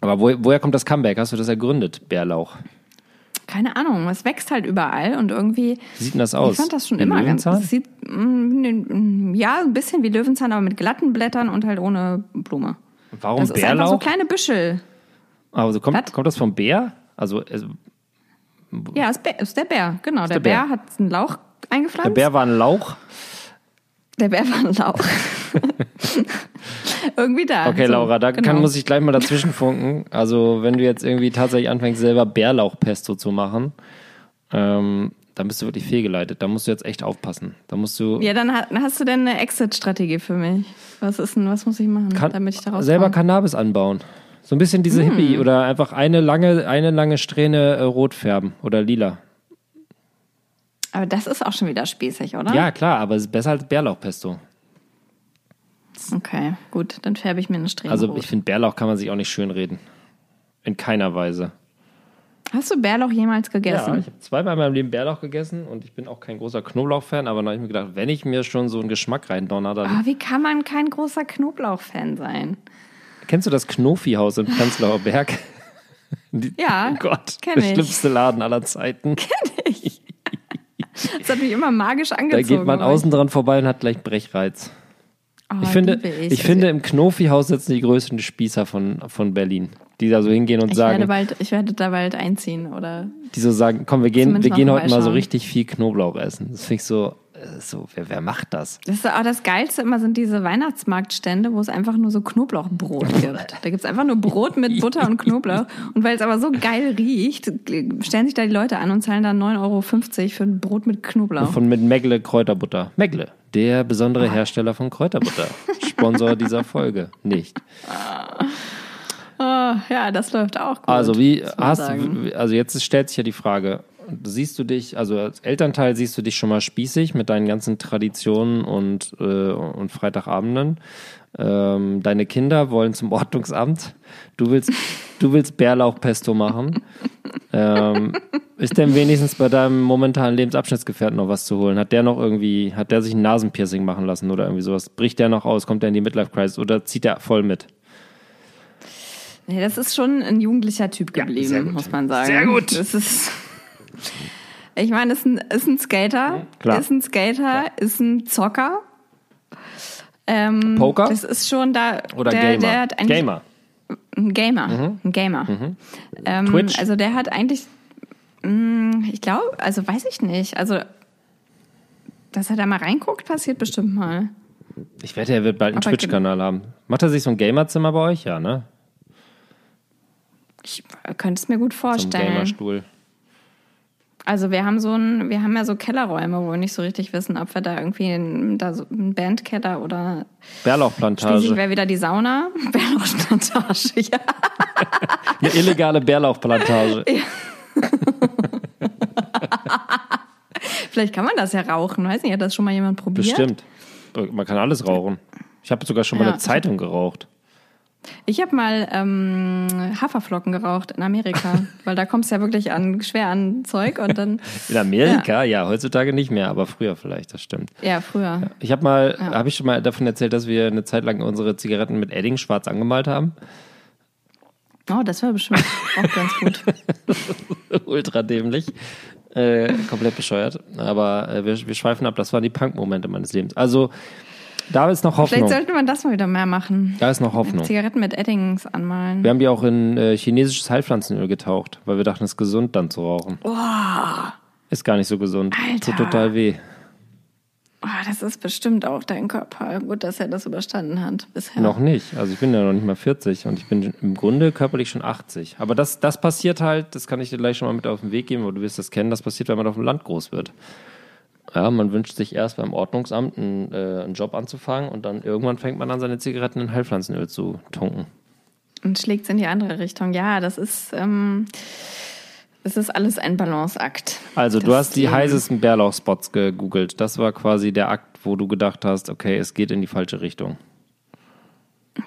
aber wo, woher kommt das Comeback? Hast du das ergründet, Bärlauch? Keine Ahnung, es wächst halt überall und irgendwie. Wie sieht denn das aus? Ich fand das schon Wie immer ganz. Löwenzahn? Es sieht mm, mm, ja ein bisschen wie Löwenzahn, aber mit glatten Blättern und halt ohne Blume. Warum Das ist einfach so Bärlauch? kleine Büschel. Also kommt, Was? kommt das vom Bär? Also, also Ja, ist, Bär, ist der Bär, genau. Der, der Bär. Bär. hat einen Lauch eingepflanzt. der Bär war ein Lauch. Der Bär war ein Lauch. Irgendwie da. Okay, so, Laura, da genau. kann, muss ich gleich mal dazwischen funken. Also, wenn du jetzt irgendwie tatsächlich anfängst, selber Bärlauchpesto zu machen, ähm, dann bist du wirklich fehlgeleitet. Da musst du jetzt echt aufpassen. Da musst du Ja, dann ha- hast du denn eine Exit-Strategie für mich? Was ist denn, was muss ich machen, kann, damit ich daraus selber komme? Cannabis anbauen. So ein bisschen diese Hm. Hippie oder einfach eine lange, eine lange Strähne äh, rot färben oder lila. Aber das ist auch schon wieder spießig, oder? Ja, klar, aber es ist besser als Bärlauchpesto. Okay, gut, dann färbe ich mir eine Strähne Also rot. ich finde, Bärlauch kann man sich auch nicht schönreden. In keiner Weise. Hast du Bärlauch jemals Ja, gegessen? ich habe zweimal in meinem Leben Bärlauch gegessen und ich bin auch kein großer Knoblauch-Fan, aber dann habe ich mir gedacht, wenn ich mir schon so einen Geschmack reindonner, dann Ah, wie kann man kein großer Knoblauch-Fan sein? Kennst du das Knofi-Haus in Prenzlauer Berg? Die, Ja, Oh Gott, kenn der ich. schlimmste Laden aller Zeiten. Das hat mich immer magisch Da angezogen. geht man außen dran vorbei und hat gleich Brechreiz. Oh, Ich finde, ich, ich. finde im Knofi-Haus sitzen die größten Spießer von, von Berlin, die da so hingehen und ich sagen, werde, bald, ich werde da bald einziehen, oder? die so sagen, komm, wir gehen, wir gehen heute mal so richtig viel Knoblauch essen. Das finde ich so, so wer, wer macht das? Das ist auch das Geilste immer sind diese Weihnachtsmarktstände, wo es einfach nur so Knoblauchbrot gibt. Da gibt's einfach nur Brot mit Butter und Knoblauch. Und weil es aber so geil riecht, stellen sich da die Leute an und zahlen dann 9,50 Euro für ein Brot mit Knoblauch. Von mit Megle Kräuterbutter. Megle, der besondere Hersteller von Kräuterbutter. Sponsor dieser Folge. Nicht. Oh, ja, das läuft auch gut. Also wie hast sagen. du, also jetzt stellt sich ja die Frage, siehst du dich, also als Elternteil siehst du dich schon mal spießig mit deinen ganzen Traditionen und, äh, und Freitagabenden. Ähm, deine Kinder wollen zum Ordnungsamt. Du willst, du willst Bärlauchpesto machen. ähm, ist denn wenigstens bei deinem momentanen Lebensabschnittsgefährten noch was zu holen? Hat der noch irgendwie, hat der sich ein Nasenpiercing machen lassen oder irgendwie sowas? Bricht der noch aus? Kommt der in die Midlife Crisis oder zieht der voll mit? Nee, das ist schon ein jugendlicher Typ geblieben, gut. muss man sagen. Sehr gut. Das ist. Ich meine, ist ein, ist ein Skater, Klar. ist ein Skater, ist ein Zocker. Ähm, Poker? Das ist schon da. Oder der, Gamer? Der hat eigentlich Gamer. Ein Gamer. Ein Gamer. Ähm, Twitch? Also der hat eigentlich, mh, ich glaube, also weiß ich nicht. Also, dass er da mal reinguckt, passiert bestimmt mal. Ich wette, er wird bald einen Twitch-Kanal haben. Macht er sich so ein Gamerzimmer bei euch? Ja, ne? Ich könnte es mir gut So ein vorstellen. Gamerstuhl. Also wir haben so ein, wir haben ja so Kellerräume, wo wir nicht so richtig wissen, ob wir da irgendwie ein, da so ein Bandkeller oder schließlich Bärlauchplantage. wäre wieder die Sauna. Bärlauchplantage, ja. Eine illegale Bärlauchplantage. Vielleicht kann man das ja rauchen. Weiß nicht, hat das schon mal jemand probiert? Bestimmt. Man kann alles rauchen. Ich habe sogar schon mal Ja, eine Zeitung geraucht. Ich habe mal ähm, Haferflocken geraucht in Amerika, weil da kommst du ja wirklich an schwer an Zeug und dann In Amerika? Ja. heutzutage nicht mehr, aber früher vielleicht, das stimmt. ja früher. Ich habe mal, habe ich schon mal davon erzählt, dass wir eine Zeit lang unsere Zigaretten mit Edding schwarz angemalt haben? Oh, das wäre bestimmt auch ganz gut. Ultra dämlich. Äh, komplett bescheuert. Aber äh, wir, wir schweifen ab. Das waren die Punk-Momente meines Lebens. Also, da ist noch Hoffnung. Vielleicht sollte man das mal wieder mehr machen. Da ist noch Hoffnung. Zigaretten mit Eddings anmalen. Wir haben die auch in äh, chinesisches Heilpflanzenöl getaucht, weil wir dachten, es ist gesund, dann zu rauchen. Ist gar nicht so gesund. Alter. Tut total weh. Oh, das ist bestimmt auch dein Körper. Gut, dass er das überstanden hat bisher. Noch nicht. Also ich bin ja noch nicht mal 40 und ich bin im Grunde körperlich schon 80. Aber das, das passiert halt, das kann ich dir gleich schon mal mit auf den Weg geben, weil du wirst das kennen, das passiert, wenn man auf dem Land groß wird. Ja, man wünscht sich erst beim Ordnungsamt einen, äh, einen Job anzufangen und dann irgendwann fängt man an, seine Zigaretten in Heilpflanzenöl zu tunken. Und schlägt in die andere Richtung. Ja, das ist, ähm, das ist alles ein Balanceakt. Also, du Das hast die heißesten Bärlauchspots gegoogelt. Das war quasi der Akt, wo du gedacht hast, okay, es geht in die falsche Richtung.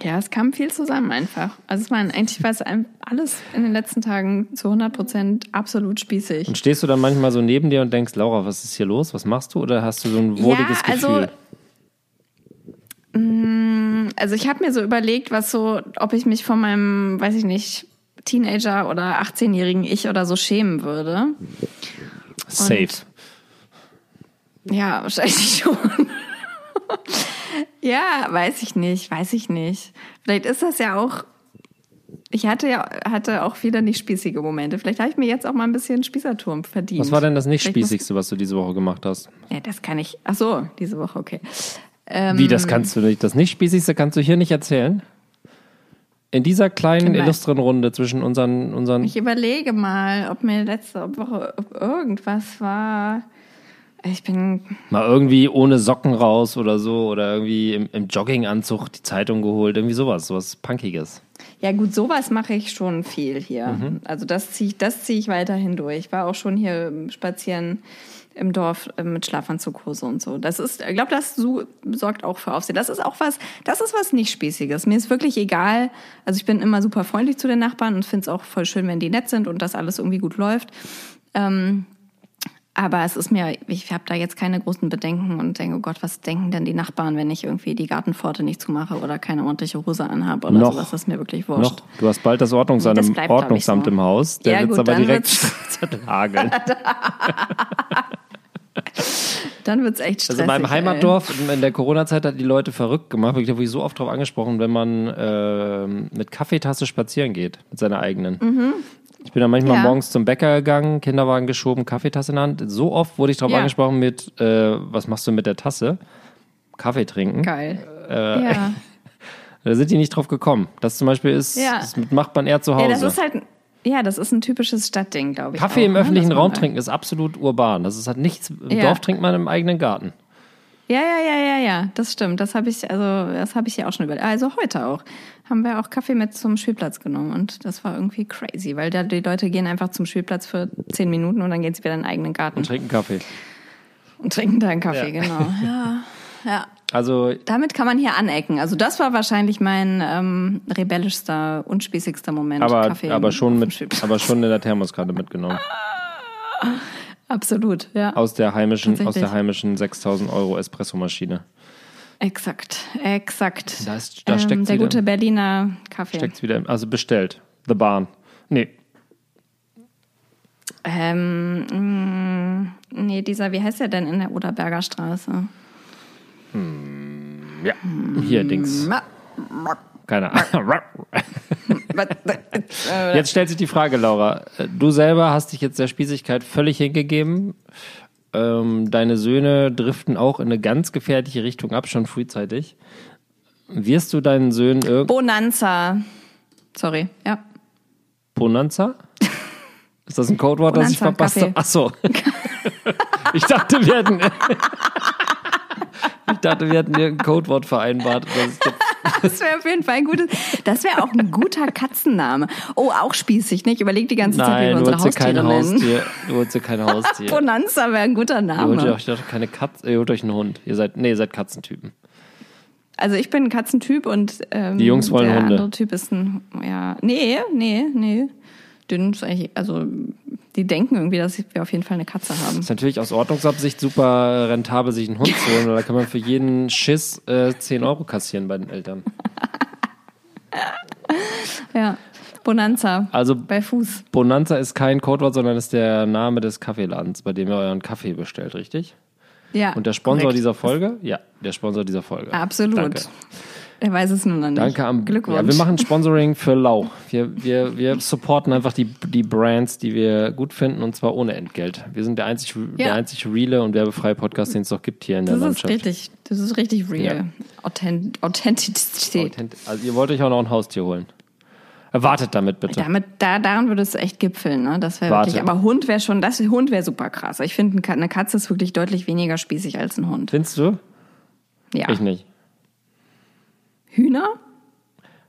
Ja, es kam viel zusammen einfach. Also es war eigentlich war es alles in den letzten Tagen zu 100 Prozent absolut spießig. Und stehst du dann manchmal so neben dir und denkst, Laura, was ist hier los? Was machst du? Oder hast du so ein wohliges Ja, also, Gefühl? Also ich habe mir so überlegt, was so, ob ich mich von meinem, weiß ich nicht, Teenager oder 18-jährigen Ich oder so schämen würde. Safe. Ja, wahrscheinlich schon. Ja, weiß ich nicht, weiß ich nicht. Vielleicht ist das ja auch. Ich hatte ja hatte auch wieder nicht spießige Momente. Vielleicht habe ich mir jetzt auch mal ein bisschen Spießerturm verdient. Was war denn das nicht Vielleicht spießigste, was du diese Woche gemacht hast? Ja, das kann ich. Ach so, diese Woche, okay. Ähm, Wie, das kannst du nicht? Das nicht spießigste kannst du hier nicht erzählen? In dieser kleinen, Kinder. illustren Runde zwischen unseren, unseren Ich überlege mal, ob mir letzte Woche ob irgendwas war. Ich bin. mal irgendwie ohne Socken raus oder so oder irgendwie im, im Jogginganzug die Zeitung geholt, irgendwie sowas, sowas Punkiges. Ja, gut, sowas mache ich schon viel hier. Mhm. Also das ziehe ich, das zieh ich weiterhin durch. Ich war auch schon hier spazieren im Dorf äh, mit Schlafanzughose und so. Das ist, ich glaube, das so, sorgt auch für Aufsehen. Das ist auch was, das ist was nicht Spießiges. Mir ist wirklich egal. Also ich bin immer super freundlich zu den Nachbarn und finde es auch voll schön, wenn die nett sind und das alles irgendwie gut läuft. Ähm, Aber es ist mir, ich habe da jetzt keine großen Bedenken und denke, oh Gott, was denken denn die Nachbarn, wenn ich irgendwie die Gartenpforte nicht zumache oder keine ordentliche Hose anhabe oder Noch. sowas. Das ist mir wirklich wurscht. Noch, du hast bald das Ordnungsamt, Das im, bleibt, Ordnungsamt so. im Haus. Der Ja, wird's gut, aber direkt hageln. Dann wird's echt Also stressig. in meinem ey. Heimatdorf in- in der Corona-Zeit hat die Leute verrückt gemacht. Da wurde ich so oft drauf angesprochen, wenn man ähm, mit Kaffeetasse spazieren geht, mit seiner eigenen. Ich bin dann manchmal Mhm. Ja. morgens zum Bäcker gegangen, Kinderwagen geschoben, Kaffeetasse in der Hand. So oft wurde ich darauf Ja. angesprochen mit, äh, was machst du mit der Tasse? Kaffee trinken. Geil. Äh, ja. Da sind die nicht drauf gekommen. Das zum Beispiel ist, das macht man eher zu Hause. ja, das ist halt, ja, das ist ein typisches Stadtding, glaube ich. Kaffee auch, im ne? öffentlichen Raum trinken ist absolut urban. Das ist halt nichts. Im Ja. Dorf trinkt man im eigenen Garten. Ja, ja, ja, ja, ja, das stimmt. Das habe ich, also das habe ich ja auch schon überlegt. Also heute auch haben wir auch Kaffee mit zum Spielplatz genommen und das war irgendwie crazy, weil da die Leute gehen einfach zum Spielplatz für zehn Minuten und dann gehen sie wieder in den eigenen Garten Und trinken Kaffee. und trinken da einen Kaffee, Ja. genau. Ja, ja. Also Damit kann man hier anecken. Also das war wahrscheinlich mein ähm, rebellischster, unspießigster Moment. aber, Kaffee aber, schon mit, aber schon in der Thermoskanne mitgenommen. Absolut, ja. Aus der heimischen, aus der heimischen 6000 Euro Espressomaschine. Exakt, exakt. Da ist- da ähm, steckt's der wieder. gute Berliner Kaffee. Steckt's wieder, also bestellt. The Barn. Nee, Ähm, mh, nee, dieser, wie heißt der denn in der Oderberger Straße? Ja. Hier, Dings. Ma- Keine Ahnung. äh, Jetzt stellt sich die Frage, Laura. Du selber hast dich jetzt der Spießigkeit völlig hingegeben. Ähm, deine Söhne driften auch in eine ganz gefährliche Richtung ab, schon frühzeitig. Wirst du deinen Söhnen irgend Bonanza. Sorry, ja. Bonanza? Ist das ein Codewort, das ich Bonanza, verpasst habe? Kaffee. Ach so. ich dachte, wir hätten. ich dachte, wir hätten hier ein Codewort vereinbart. Das wäre auf jeden Fall ein gutes. Das wäre auch ein guter Katzenname. Oh, auch spießig, nicht? Überleg die ganze Zeit, wie wir du unsere dir kein Haustiere nennen. Haustier. Du holst dir kein Haustier. Bonanza wäre ein guter Ihr holt Name. euch doch keine Katze, ihr holt euch einen Hund. Ihr seid, nee, ihr seid Katzentypen. Also ich bin ein Katzentyp und ähm, Die Jungs wollen der Hunde. andere Typ ist ein, ja, nee, nee, nee. Dünn ist eigentlich, also die denken irgendwie, dass wir auf jeden Fall eine Katze haben. Ist natürlich aus Ordnungsabsicht super rentabel, sich einen Hund zu holen, weil da kann man für jeden Schiss äh, 10 Euro kassieren bei den Eltern. Ja. Bonanza. Also Bei Fuß. Bonanza ist kein Codewort, sondern ist der Name des Kaffeeladens, bei dem ihr euren Kaffee bestellt, richtig? Ja. Und der Sponsor korrekt. dieser Folge? Ja, der Sponsor dieser Folge. Absolut. Danke. Er weiß es nur noch nicht. Danke am Glückwunsch. Ja, wir machen Sponsoring für Lau. Wir, wir, wir supporten einfach die, die Brands, die wir gut finden und zwar ohne Entgelt. Wir sind der einzig, der Ja. einzig reale und werbefreie Podcast, den es noch gibt hier in der das ist Landschaft. richtig, das ist richtig real. Authent Authentizität. Authent- Also ihr wollt euch auch noch ein Haustier holen. Wartet damit bitte. Damit, da, daran würde es echt gipfeln, ne? Das wäre wirklich. Aber Hund wäre schon, das Hund wäre super krass. Ich finde, eine Katze ist wirklich deutlich weniger spießig als ein Hund. Findest du? Ja. Ich nicht. Hühner?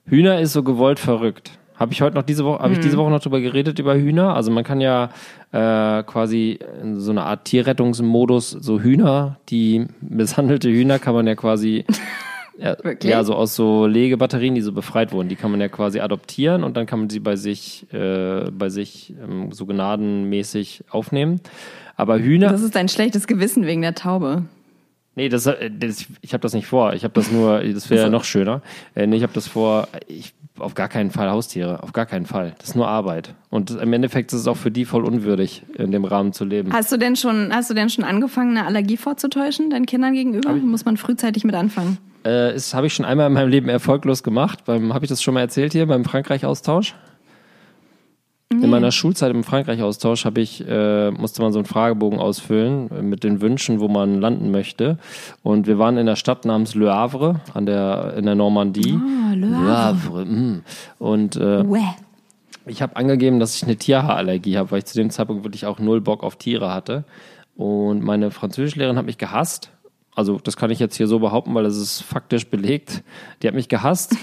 Hühner ist so gewollt verrückt. Habe ich heute noch diese Woche, habe ich diese Mhm. Woche noch drüber geredet über Hühner? Also man kann ja äh, quasi in so eine Art Tierrettungsmodus so Hühner, die misshandelte Hühner kann man ja quasi ja, ja so aus so Legebatterien, die so befreit wurden, die kann man ja quasi adoptieren und dann kann man sie bei sich äh, bei sich ähm, so gnadenmäßig aufnehmen. Aber Hühner, Das ist ein schlechtes Gewissen wegen der Taube. Nee, das, äh, das, ich habe das nicht vor. Ich habe das nur, das wäre ja noch schöner. Äh, nee, ich habe das vor, ich, auf gar keinen Fall Haustiere, auf gar keinen Fall. Das ist nur Arbeit. Und im Endeffekt ist es auch für die voll unwürdig, in dem Rahmen zu leben. Hast du denn schon, hast du denn schon angefangen, eine Allergie vorzutäuschen, deinen Kindern gegenüber? Muss man frühzeitig mit anfangen? Äh, das habe ich schon einmal in meinem Leben erfolglos gemacht. Habe ich das schon mal erzählt hier, beim Frankreich-Austausch? In meiner Schulzeit im Frankreich-Austausch habe ich, äh, musste man so einen Fragebogen ausfüllen äh, mit den Wünschen, wo man landen möchte. Und wir waren in der Stadt namens Le Havre an der, in der Normandie. Ah, Le Havre. mm. Und äh, Uäh. ich habe angegeben, dass ich eine Tierhaarallergie habe, weil ich zu dem Zeitpunkt wirklich auch null Bock auf Tiere hatte. Und meine Französischlehrerin hat mich gehasst. Also das kann ich jetzt hier so behaupten, weil das ist faktisch belegt. Die hat mich gehasst.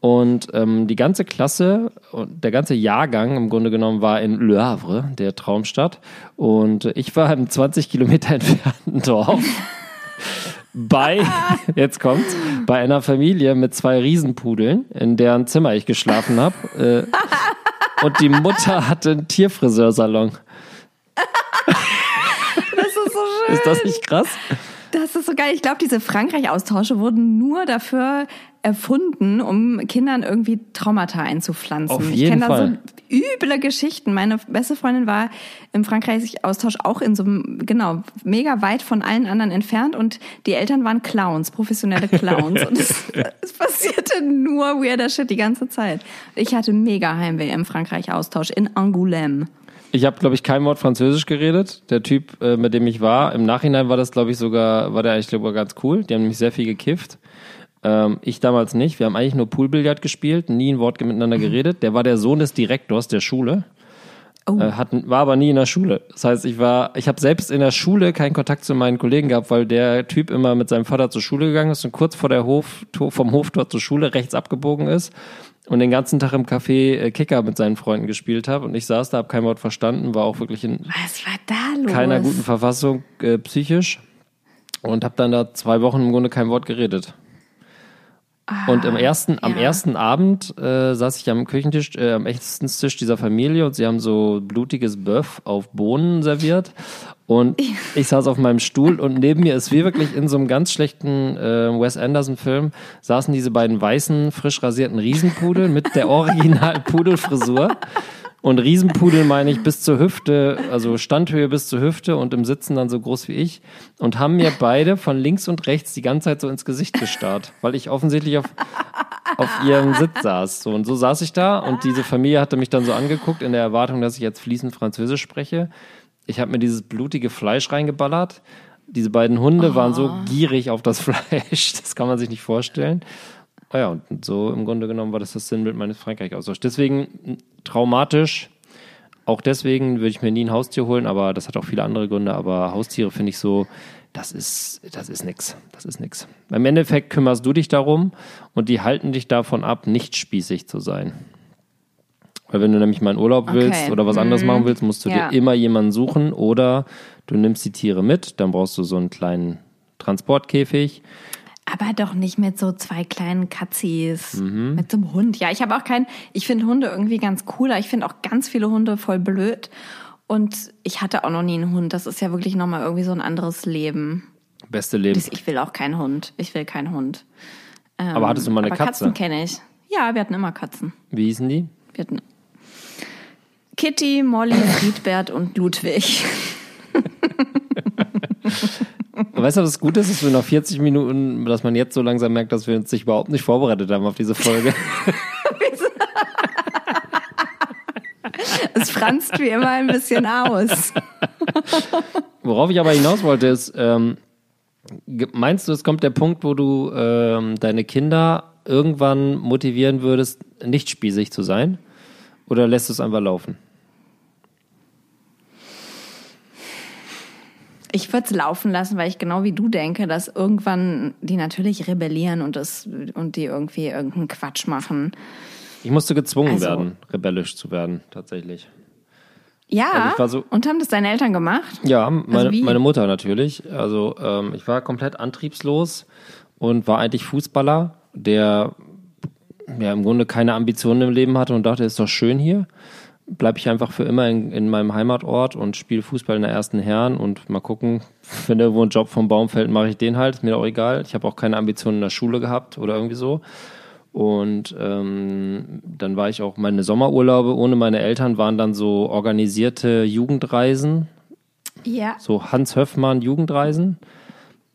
Und ähm, die ganze Klasse und der ganze Jahrgang im Grunde genommen war in Le Havre, der Traumstadt. Und ich war im 20 Kilometer entfernten Dorf bei, jetzt kommt's, bei einer Familie mit zwei Riesenpudeln, in deren Zimmer ich geschlafen habe. Äh, und die Mutter hatte einen Tierfriseursalon. Ist das nicht krass? Das ist so geil. Ich glaube, diese Frankreich-Austausche wurden nur dafür erfunden, um Kindern irgendwie Traumata einzupflanzen. Auf ich jeden kenne da so üble Geschichten. Meine beste Freundin war im Frankreich-Austausch auch in so einem, genau, mega weit von allen anderen entfernt und die Eltern waren Clowns, professionelle Clowns. und es, es passierte nur weirder Shit die ganze Zeit. Ich hatte mega Heimweh im Frankreich-Austausch in Angoulême. Ich habe, glaube ich, kein Wort Französisch geredet. Der Typ, äh, mit dem ich war, im Nachhinein war das, glaube ich, sogar, war der eigentlich, ich, ganz cool. Die haben nämlich sehr viel gekifft. Ähm, ich damals nicht. Wir haben eigentlich nur Poolbillard gespielt, nie ein Wort miteinander geredet. Der war der Sohn des Direktors der Schule. Oh. Äh, hat, war aber nie in der Schule. Das heißt, ich war, ich habe selbst in der Schule keinen Kontakt zu meinen Kollegen gehabt, weil der Typ immer mit seinem Vater zur Schule gegangen ist und kurz vor der Hof, vom Hoftor zur Schule rechts abgebogen ist und den ganzen Tag im Café äh, Kicker mit seinen Freunden gespielt habe. Und ich saß da, habe kein Wort verstanden, war auch wirklich in keiner guten Verfassung äh, psychisch und habe dann da zwei Wochen im Grunde kein Wort geredet. Und im ersten, am Ah, ja. ersten Abend äh, saß ich am Küchentisch, äh, am Essenstisch dieser Familie und sie haben so blutiges Bœuf auf Bohnen serviert. Und ich saß auf meinem Stuhl und neben mir ist wie wirklich in so einem ganz schlechten äh, Wes Anderson-Film saßen diese beiden weißen, frisch rasierten Riesenpudel mit der Original-Pudelfrisur. Und Riesenpudel meine ich bis zur Hüfte, also Standhöhe bis zur Hüfte und im Sitzen dann so groß wie ich. Und haben mir beide von links und rechts die ganze Zeit so ins Gesicht gestarrt, weil ich offensichtlich auf, auf ihrem Sitz saß. So, und so saß ich da und diese Familie hatte mich dann so angeguckt in der Erwartung, dass ich jetzt fließend Französisch spreche. Ich habe mir dieses blutige Fleisch reingeballert. Diese beiden Hunde waren so gierig auf das Fleisch, das kann man sich nicht vorstellen. Ah ja, und so im Grunde genommen war das das Sinnbild meines Frankreich-Austauschs. Deswegen m, traumatisch. Auch deswegen würde ich mir nie ein Haustier holen, aber das hat auch viele andere Gründe. Aber Haustiere finde ich so, das ist, das ist nix. Das ist nix. Im Endeffekt kümmerst du dich darum und die halten dich davon ab, nicht spießig zu sein. Weil wenn du nämlich mal in Urlaub Okay. willst oder was anderes machen willst, musst du Ja. dir immer jemanden suchen oder du nimmst die Tiere mit, dann brauchst du so einen kleinen Transportkäfig. Aber doch nicht mit so zwei kleinen Katzis, Mhm. mit so einem Hund. Ja, ich habe auch keinen, ich finde Hunde irgendwie ganz cooler. Ich finde auch ganz viele Hunde voll blöd. Und ich hatte auch noch nie einen Hund. Das ist ja wirklich nochmal irgendwie so ein anderes Leben. Beste Leben. Ich will auch keinen Hund. Ich will keinen Hund. Ähm, Aber hattest du mal eine aber Katze? Katzen kenne ich. Ja, wir hatten immer Katzen. Wie hießen die? Wir hatten Kitty, Molly, Friedbert und Ludwig. Weißt du, was gut ist, dass wir nach 40 Minuten, dass man jetzt so langsam merkt, dass wir uns sich überhaupt nicht vorbereitet haben auf diese Folge. Es franzt wie immer ein bisschen aus. Worauf ich aber hinaus wollte, ist, ähm, meinst du, es kommt der Punkt, wo du ähm, deine Kinder irgendwann motivieren würdest, nicht spießig zu sein? Oder lässt du es einfach laufen? Ich würde es laufen lassen, weil ich genau wie du denke, dass irgendwann die natürlich rebellieren und, das, und die irgendwie irgendeinen Quatsch machen. Ich musste gezwungen Also- werden, rebellisch zu werden, tatsächlich. Ja, Also so- und haben das deine Eltern gemacht? Ja, meine, wie? meine Mutter natürlich. Also ähm, ich war komplett antriebslos und war eigentlich Fußballer, der ja im Grunde keine Ambitionen im Leben hatte und dachte, ist doch schön hier. Bleib ich einfach für immer in, in meinem Heimatort und spiele Fußball in der ersten Herren und mal gucken, wenn irgendwo ein Job vom Baum fällt, mache ich den halt, ist mir auch egal. Ich habe auch keine Ambitionen in der Schule gehabt oder irgendwie so. Und ähm, dann war ich auch, meine Sommerurlaube ohne meine Eltern waren dann so organisierte Jugendreisen, Ja. so Hans Höffmann Jugendreisen,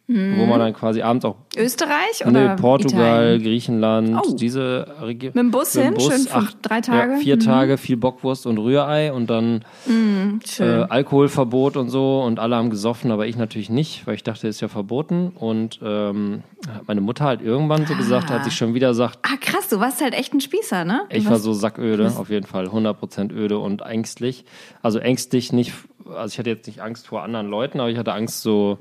wo man dann quasi abends auch Österreich nee, oder Portugal, Italien? Griechenland, Oh. diese Region. Mit dem Bus hin, schön für drei Tage? Ja, vier Mhm. Tage, viel Bockwurst und Rührei und dann äh, Schön. Alkoholverbot und so und alle haben gesoffen, aber ich natürlich nicht, weil ich dachte, ist ja verboten und ähm, hat meine Mutter halt irgendwann so gesagt, als ich schon wieder sagt, ah, krass, du warst halt echt ein Spießer, ne? Du ich war so sacköde, auf jeden Fall, 100% öde und ängstlich. Also ängstlich nicht, also ich hatte jetzt nicht Angst vor anderen Leuten, aber ich hatte Angst so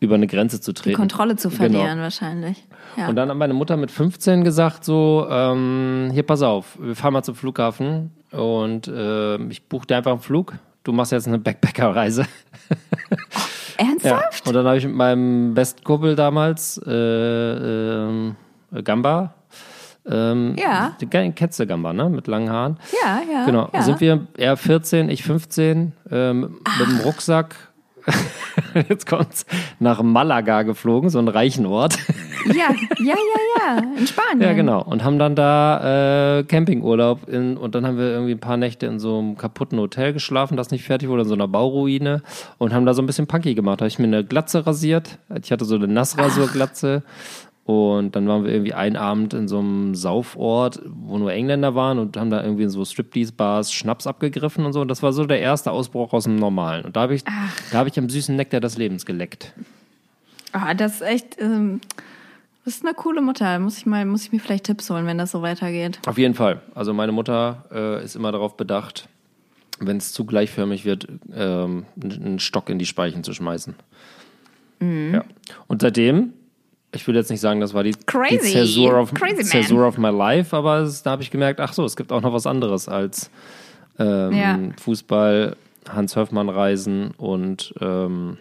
über eine Grenze zu treten. die Kontrolle zu Genau. verlieren wahrscheinlich. Ja. Und dann hat meine Mutter mit 15 gesagt so, ähm, hier pass auf, wir fahren mal zum Flughafen und äh, ich buche dir einfach einen Flug. Du machst jetzt eine Backpacker-Reise. Ja. Ernsthaft? Und dann habe ich mit meinem besten Kumpel damals, äh, ähm, Gamba, ähm, Ja. den kennst du Gamba, ne? Mit langen Haaren. Ja, ja. Genau, ja. sind wir, er 14, ich 15, ähm, mit dem Rucksack jetzt kommt's, nach Malaga geflogen, so einen reichen Ort. Ja, ja, ja, ja, in Spanien. Ja, genau. Und haben dann da äh, Campingurlaub in, und dann haben wir irgendwie ein paar Nächte in so einem kaputten Hotel geschlafen, das nicht fertig wurde, in so einer Bauruine und haben da so ein bisschen Punky gemacht. Da habe ich mir eine Glatze rasiert. Ich hatte so eine Nassrasurglatze. Und dann waren wir irgendwie einen Abend in so einem Saufort, wo nur Engländer waren und haben da irgendwie in so Striptease-Bars Schnaps abgegriffen und so. Und das war so der erste Ausbruch aus dem Normalen. Und da habe ich, da habe ich am süßen Nektar des Lebens geleckt. Ah, das ist echt, ähm, das ist eine coole Mutter. Muss ich mal, muss ich mir vielleicht Tipps holen, wenn das so weitergeht. Auf jeden Fall. Also meine Mutter äh, ist immer darauf bedacht, wenn es zu gleichförmig wird, ähm, einen Stock in die Speichen zu schmeißen. Ja. Und seitdem, ich will jetzt nicht sagen, das war die, die Crazy. Zäsur of, Crazy. Zäsur of my life, aber es, da habe ich gemerkt, ach so, es gibt auch noch was anderes als ähm, Ja. Fußball, Hans-Höfmann-Reisen und ähm,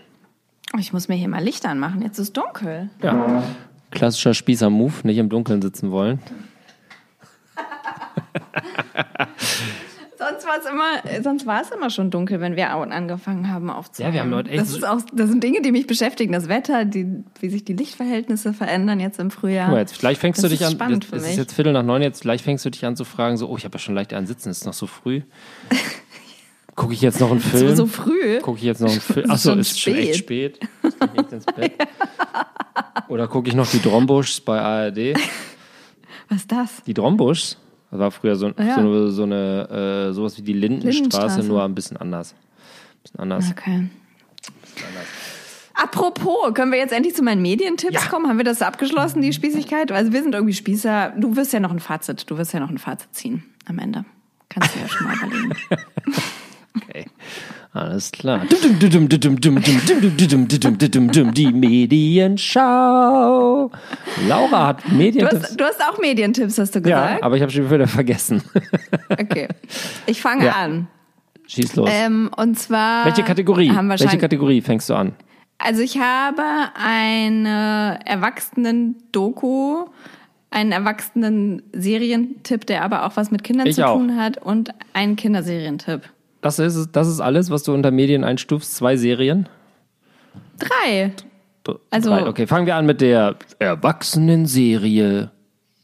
Oh, ich muss mir hier mal Licht anmachen. Jetzt ist dunkel. ja, klassischer Spießer-Move, nicht im Dunkeln sitzen wollen. Sonst war es immer, sonst war es immer schon dunkel, wenn wir an- angefangen haben aufzunehmen. Ja, wir haben heute echt Das ist auch, das sind Dinge, die mich beschäftigen. Das Wetter, die, wie sich die Lichtverhältnisse verändern jetzt im Frühjahr. Guck mal, jetzt, vielleicht fängst Das du dich an, spannend es für es ist jetzt Viertel nach neun, jetzt vielleicht fängst du dich an zu fragen, so, oh, ich habe ja schon leicht einen Sitzen, ist noch so früh. Gucke ich jetzt noch einen Film? so, so früh. Gucke ich jetzt noch einen Film? Achso, schon ist schon echt spät. spät. Oder gucke ich noch die Drombuschs bei ARD? Was ist das? Die Drombuschs? Das war früher so, Ja. so eine, so eine äh, sowas wie die Lindenstraße, Lindenstraße. nur ein bisschen anders. Ein bisschen anders. Okay. Apropos, können wir jetzt endlich zu meinen Medientipps Ja. kommen? Haben wir das abgeschlossen, die Spießigkeit? Also wir sind irgendwie Spießer. Du wirst ja noch ein Fazit, du wirst ja noch ein Fazit ziehen am Ende. Kannst du ja schon mal überlegen. Okay. Alles klar. Die Medienschau. Laura hat Du Medientipps. hast, du hast auch Medientipps, hast du Ja, gesagt? aber ich habe schon wieder vergessen. Okay. Ich fange Ja. an. Schieß los. Ähm, und zwar. Welche Kategorie? Welche Kategorie fängst du an? Also ich habe eine Erwachsenen-Doku, einen Erwachsenen-Serientipp, der aber auch was mit Kindern Ich zu auch. tun hat und einen Kinderserientipp. Das ist, das ist alles, was du unter Medien einstufst. Zwei Serien. Drei. Du- Also- Drei. Okay, fangen wir an mit der Erwachsenen-Serie.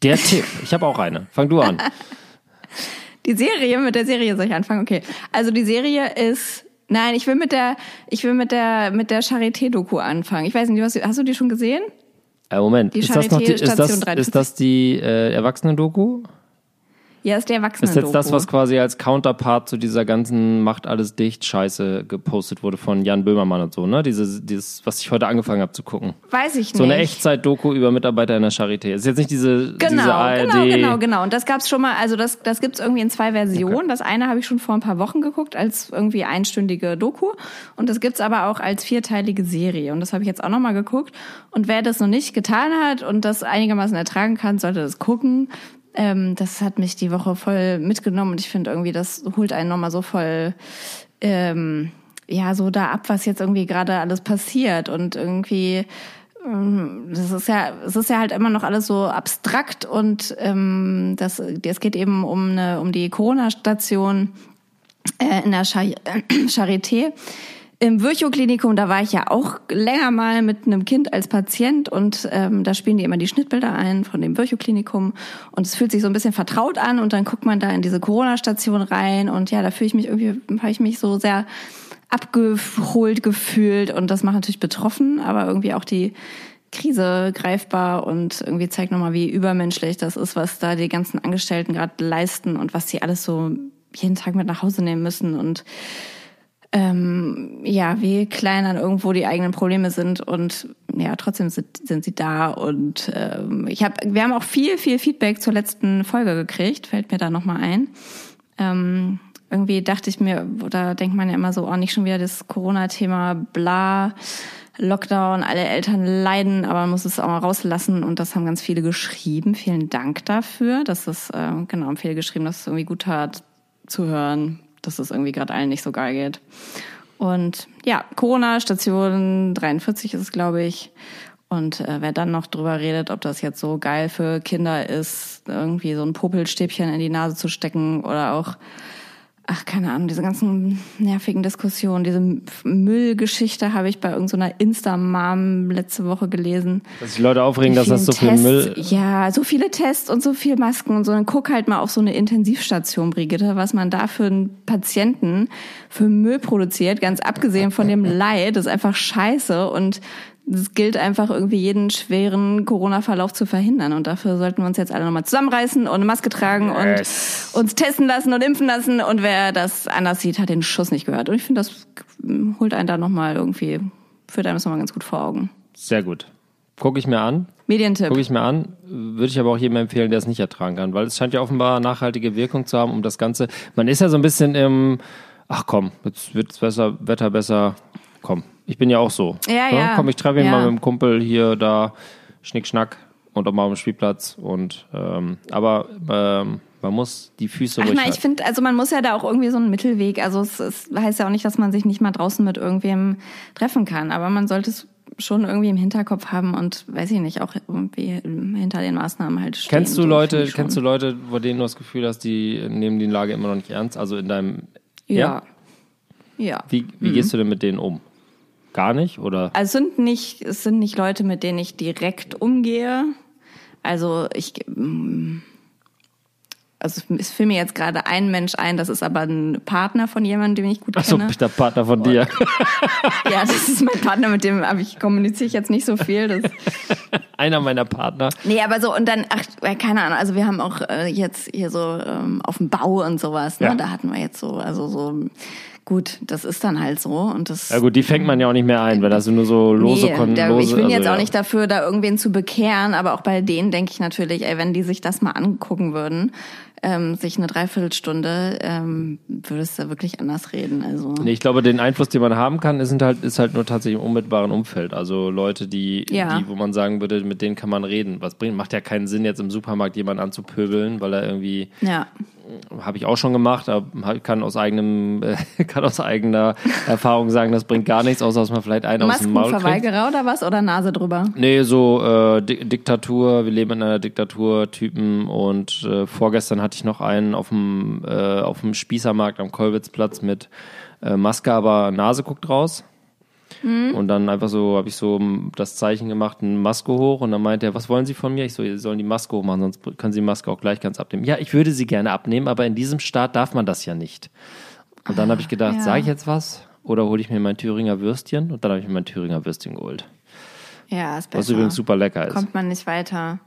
Der Tipp. Ich habe auch eine. Fang du an. Die Serie, mit der Serie soll ich anfangen? Okay. Also die Serie ist. Nein, ich will mit der, ich will mit der, mit der Charité-Doku anfangen. Ich weiß nicht, hast du, hast du die schon gesehen? Äh, Moment. Die ist das noch die, ist das, ist das die äh, Erwachsenen-Doku? Ja, ist der Ist Erwachsenen-Doku. jetzt das, was quasi als Counterpart zu dieser ganzen Macht alles dicht Scheiße gepostet wurde von Jan Böhmermann und so, ne? Dieses, dieses was ich heute angefangen habe zu gucken. Weiß ich nicht. So eine Echtzeit-Doku über Mitarbeiter in der Charité. Ist jetzt nicht diese, diese Genau, ARD. genau, genau, genau. Und das gab's schon mal, also das, das gibt's irgendwie in zwei Versionen. Das eine habe ich schon vor ein paar Wochen geguckt, als irgendwie einstündige Doku. Und das gibt's aber auch als vierteilige Serie. Und das habe ich jetzt auch nochmal geguckt. Und wer das noch nicht getan hat und das einigermaßen ertragen kann, sollte das gucken. Ähm, das hat mich die Woche voll mitgenommen und ich finde irgendwie, das holt einen nochmal so voll ähm, ja, so da ab, was jetzt irgendwie gerade alles passiert und irgendwie ähm, das ist ja, es ist ja halt immer noch alles so abstrakt und ähm, das, es geht eben um eine, um die Corona-Station äh, in der Char Charité. Im Virchow-Klinikum, da war ich ja auch länger mal mit einem Kind als Patient und ähm, da spielen die immer die Schnittbilder ein von dem Virchow-Klinikum und es fühlt sich so ein bisschen vertraut an und dann guckt man da in diese Corona-Station rein und ja, da fühle ich mich irgendwie, habe ich mich so sehr abgeholt gefühlt und das macht natürlich betroffen, aber irgendwie auch die Krise greifbar und irgendwie zeigt nochmal, wie übermenschlich das ist, was da die ganzen Angestellten gerade leisten und was sie alles so jeden Tag mit nach Hause nehmen müssen und ähm, ja, wie klein dann irgendwo die eigenen Probleme sind und ja, trotzdem sind, sind sie da und ähm, ich habe, wir haben auch viel, viel Feedback zur letzten Folge gekriegt, fällt mir da nochmal ein. Ähm, irgendwie dachte ich mir, oder denkt man ja immer so, oh, nicht schon wieder das Corona-Thema, bla, Lockdown, alle Eltern leiden, aber man muss es auch mal rauslassen und das haben ganz viele geschrieben. Vielen Dank dafür. Das ist, äh, genau, haben viele geschrieben, dass es irgendwie gut tat zu hören, dass es irgendwie gerade allen nicht so geil geht. Und ja, Corona, Station 43 ist es, glaube ich. Und äh, wer dann noch drüber redet, ob das jetzt so geil für Kinder ist, irgendwie so ein Popelstäbchen in die Nase zu stecken oder auch ach, keine Ahnung, diese ganzen nervigen Diskussionen, diese Müllgeschichte habe ich bei irgendeiner Insta-Mom letzte Woche gelesen. Dass die Leute aufregen, dass das so viel Tests, Müll. Ja, so viele Tests und so viel Masken und so. Dann guck halt mal auf so eine Intensivstation, Brigitte, was man da für einen Patienten für Müll produziert, ganz abgesehen von dem Leid, das ist einfach scheiße und es gilt einfach irgendwie jeden schweren Corona-Verlauf zu verhindern. Und dafür sollten wir uns jetzt alle nochmal zusammenreißen und eine Maske tragen Yes. und uns testen lassen und impfen lassen. Und wer das anders sieht, hat den Schuss nicht gehört. Und ich finde, das holt einen da nochmal irgendwie, führt einem das nochmal ganz gut vor Augen. Sehr gut. Gucke ich mir an. Medientipp. Gucke ich mir an. Würde ich aber auch jedem empfehlen, der es nicht ertragen kann, weil es scheint ja offenbar nachhaltige Wirkung zu haben, um das Ganze. Man ist ja so ein bisschen im, ach komm, jetzt wird besser, Wetter besser. Komm, ich bin ja auch so. Ja, ja. Komm, ich treffe mich Ja. mal mit dem Kumpel hier, da, Schnick, Schnack und auch mal am Spielplatz. Und ähm, aber ähm, man muss die Füße Ach, ruhig na, ich finde, also man muss ja da auch irgendwie so einen Mittelweg. Also es, es heißt ja auch nicht, dass man sich nicht mal draußen mit irgendwem treffen kann, aber man sollte es schon irgendwie im Hinterkopf haben und weiß ich nicht, auch irgendwie hinter den Maßnahmen halt stehen. Kennst du So Leute, kennst du. Leute, bei denen du das Gefühl hast, die nehmen die Lage immer noch nicht ernst? Also in deinem Ja. Ja. Wie, wie Mhm. gehst du denn mit denen um? Gar nicht? Oder? Also es sind nicht, es sind nicht Leute, mit denen ich direkt umgehe. Also ich, mm, also es fiel mir jetzt gerade ein Mensch ein, das ist aber ein Partner von jemandem, den ich gut Achso, kenne. ich der Partner von dir. Ja, das ist mein Partner, mit dem aber ich kommuniziere ich jetzt nicht so viel. Das, Einer meiner Partner. nee, aber so und dann, ach, keine Ahnung, also wir haben auch äh, jetzt hier so ähm, auf dem Bau und sowas, ne? Ja. Da hatten wir jetzt so, also so gut, das ist dann halt so und das. Ja gut, die fängt man ja auch nicht mehr ein, weil das sind nur so lose Nee, Kon da, lose, ich bin also, jetzt auch ja. nicht dafür, da irgendwen zu bekehren, aber auch bei denen denke ich natürlich, ey, wenn die sich das mal angucken würden, ähm, sich eine Dreiviertelstunde, ähm, würdest du wirklich anders reden. Also Nee, ich glaube, den Einfluss, den man haben kann, ist halt, ist halt nur tatsächlich im unmittelbaren Umfeld. Also Leute, die, Ja. die, wo man sagen würde, mit denen kann man reden. Was bringt, macht ja keinen Sinn, jetzt im Supermarkt jemanden anzupöbeln, weil er irgendwie ja. habe ich auch schon gemacht, aber kann aus eigenem, äh, kann aus eigener Erfahrung sagen, das bringt gar nichts, außer dass man vielleicht einen aus dem Maul. Maskenverweigerer oder was? Oder Nase drüber? Nee, so äh, Di Diktatur, wir leben in einer Diktatur, Typen und äh, vorgestern hatte ich noch einen auf dem äh, auf dem Spießermarkt am Kolwitzplatz mit äh, Maske, aber Nase guckt raus. Und dann einfach so, habe ich so das Zeichen gemacht, eine Maske hoch und dann meinte er, was wollen Sie von mir? Ich so, Sie sollen die Maske hochmachen, sonst können Sie die Maske auch gleich ganz abnehmen. Ja, ich würde sie gerne abnehmen, aber in diesem Staat darf man das ja nicht. Und dann habe ich gedacht, ja. sage ich jetzt was? Oder hole ich mir mein Thüringer Würstchen? Und dann habe ich mir mein Thüringer Würstchen geholt. Ja, ist besser. Was übrigens super lecker ist. Kommt man nicht weiter.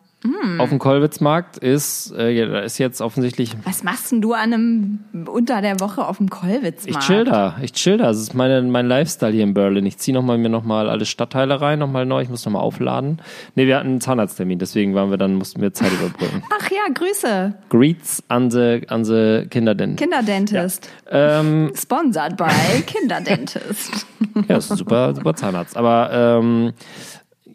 Auf dem Kolwitzmarkt ist, äh, ja, da ist jetzt offensichtlich. Was machst denn du an einem unter der Woche auf dem Kollwitzmarkt? Ich chill da, ich chill da. Das ist meine, mein Lifestyle hier in Berlin. Ich ziehe noch mal, mir nochmal alle Stadtteile rein, nochmal neu. Ich muss nochmal aufladen. Nee, wir hatten einen Zahnarzttermin, deswegen waren wir dann, mussten wir Zeit überbrücken. Ach ja, Grüße. Greets an the, an the Kinderdent. Kinderdentist. ähm, Sponsored by Kinderdentist. ja, ist ein super, super Zahnarzt. Aber ähm,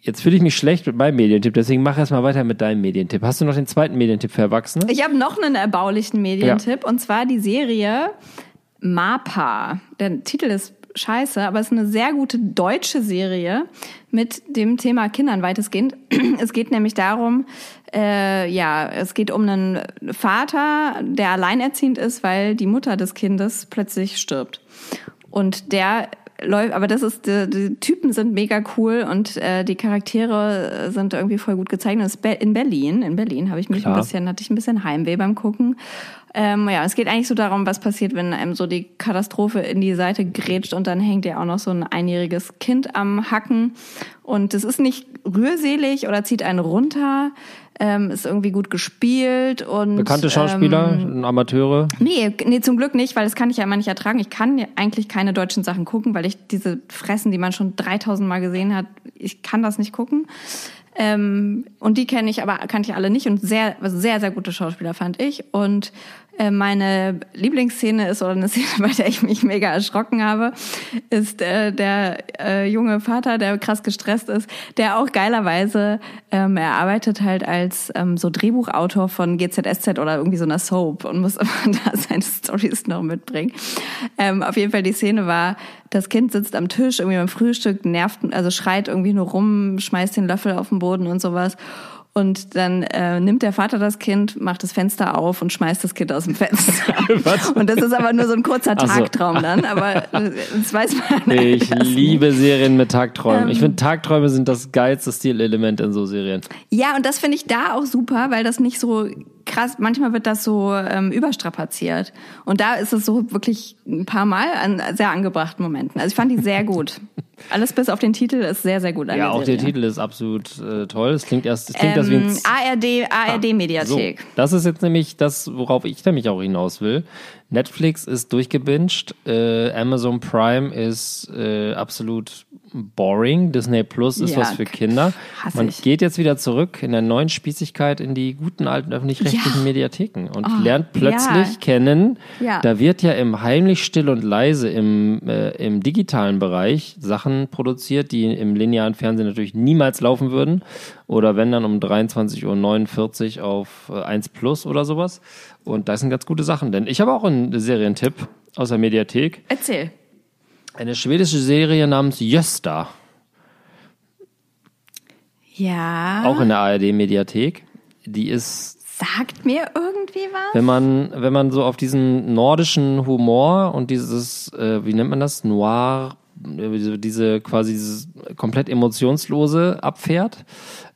jetzt fühle ich mich schlecht mit meinem Medientipp, deswegen mach erst mal weiter mit deinem Medientipp. Hast du noch den zweiten Medientipp für Erwachsene? Ich habe noch einen erbaulichen Medientipp und zwar die Serie MAPA. Der Titel ist scheiße, aber es ist eine sehr gute deutsche Serie mit dem Thema Kindern weitestgehend. Es geht nämlich darum, äh, ja, es geht um einen Vater, der alleinerziehend ist, weil die Mutter des Kindes plötzlich stirbt. Und der läuft, aber das ist, die, die Typen sind mega cool und äh, die Charaktere sind irgendwie voll gut gezeichnet. In Berlin, in Berlin habe ich mich Klar. ein bisschen, hatte ich ein bisschen Heimweh beim Gucken. Ähm, ja, es geht eigentlich so darum, was passiert, wenn einem so die Katastrophe in die Seite grätscht und dann hängt ja auch noch so ein einjähriges Kind am Hacken. Und es ist nicht rührselig oder zieht einen runter, ähm, ist irgendwie gut gespielt und Bekannte Schauspieler, Ähm, Amateure. Nee, nee, zum Glück nicht, weil das kann ich ja immer nicht ertragen. Ich kann ja eigentlich keine deutschen Sachen gucken, weil ich diese Fressen, die man schon 3000 Mal gesehen hat, ich kann das nicht gucken. Ähm, und die kenne ich aber, kannte ich alle nicht und sehr, sehr, sehr gute Schauspieler fand ich. Und äh, meine Lieblingsszene ist, oder eine Szene, bei der ich mich mega erschrocken habe, ist äh, der äh, junge Vater, der krass gestresst ist, der auch geilerweise, ähm, er arbeitet halt als ähm, so Drehbuchautor von GZSZ oder irgendwie so einer Soap und muss immer da seine Stories noch mitbringen. Ähm, auf jeden Fall die Szene war, das Kind sitzt am Tisch irgendwie beim Frühstück, nervt, also schreit irgendwie nur rum, schmeißt den Löffel auf den Boden und sowas. Und dann äh, nimmt der Vater das Kind, macht das Fenster auf und schmeißt das Kind aus dem Fenster. und das ist aber nur so ein kurzer Ach so. Tagtraum dann, aber das weiß man. Ich erst liebe Serien mit Tagträumen. Ähm. ich finde, Tagträume sind das geilste Stilelement in so Serien. Ja, und das finde ich da auch super, weil das nicht so krass, manchmal wird das so ähm, überstrapaziert. Und da ist es so wirklich ein paar Mal an sehr angebrachten Momenten. Also ich fand die sehr gut. Alles bis auf den Titel ist sehr, sehr gut Ja, der auch der Serie. Titel ist absolut äh, toll. Es klingt erst, es klingt erst wie ein Ähm, ARD, ARD Mediathek. So, das ist jetzt nämlich das, worauf ich nämlich auch hinaus will. Netflix ist durchgebinged, äh, Amazon Prime ist äh, absolut boring, Disney Plus ist Ja, was für Kinder. Man ich. geht jetzt wieder zurück in der neuen Spießigkeit in die guten alten öffentlich-rechtlichen Ja. Mediatheken und Oh, lernt plötzlich ja. kennen, Ja. da wird ja im heimlich still und leise im, äh, im digitalen Bereich Sachen produziert, die im linearen Fernsehen natürlich niemals laufen würden. Oder wenn dann um 23.49 Uhr auf äh, 1 Plus oder sowas. Und das sind ganz gute Sachen. Denn ich habe auch einen Serientipp aus der Mediathek. Erzähl. Eine schwedische Serie namens Jösta. Ja. Auch in der ARD-Mediathek. Die ist Sagt mir irgendwie was? wenn man, wenn man so auf diesen nordischen Humor und dieses, äh, wie nennt man das, Noir, äh, diese- quasi dieses komplett emotionslose abfährt,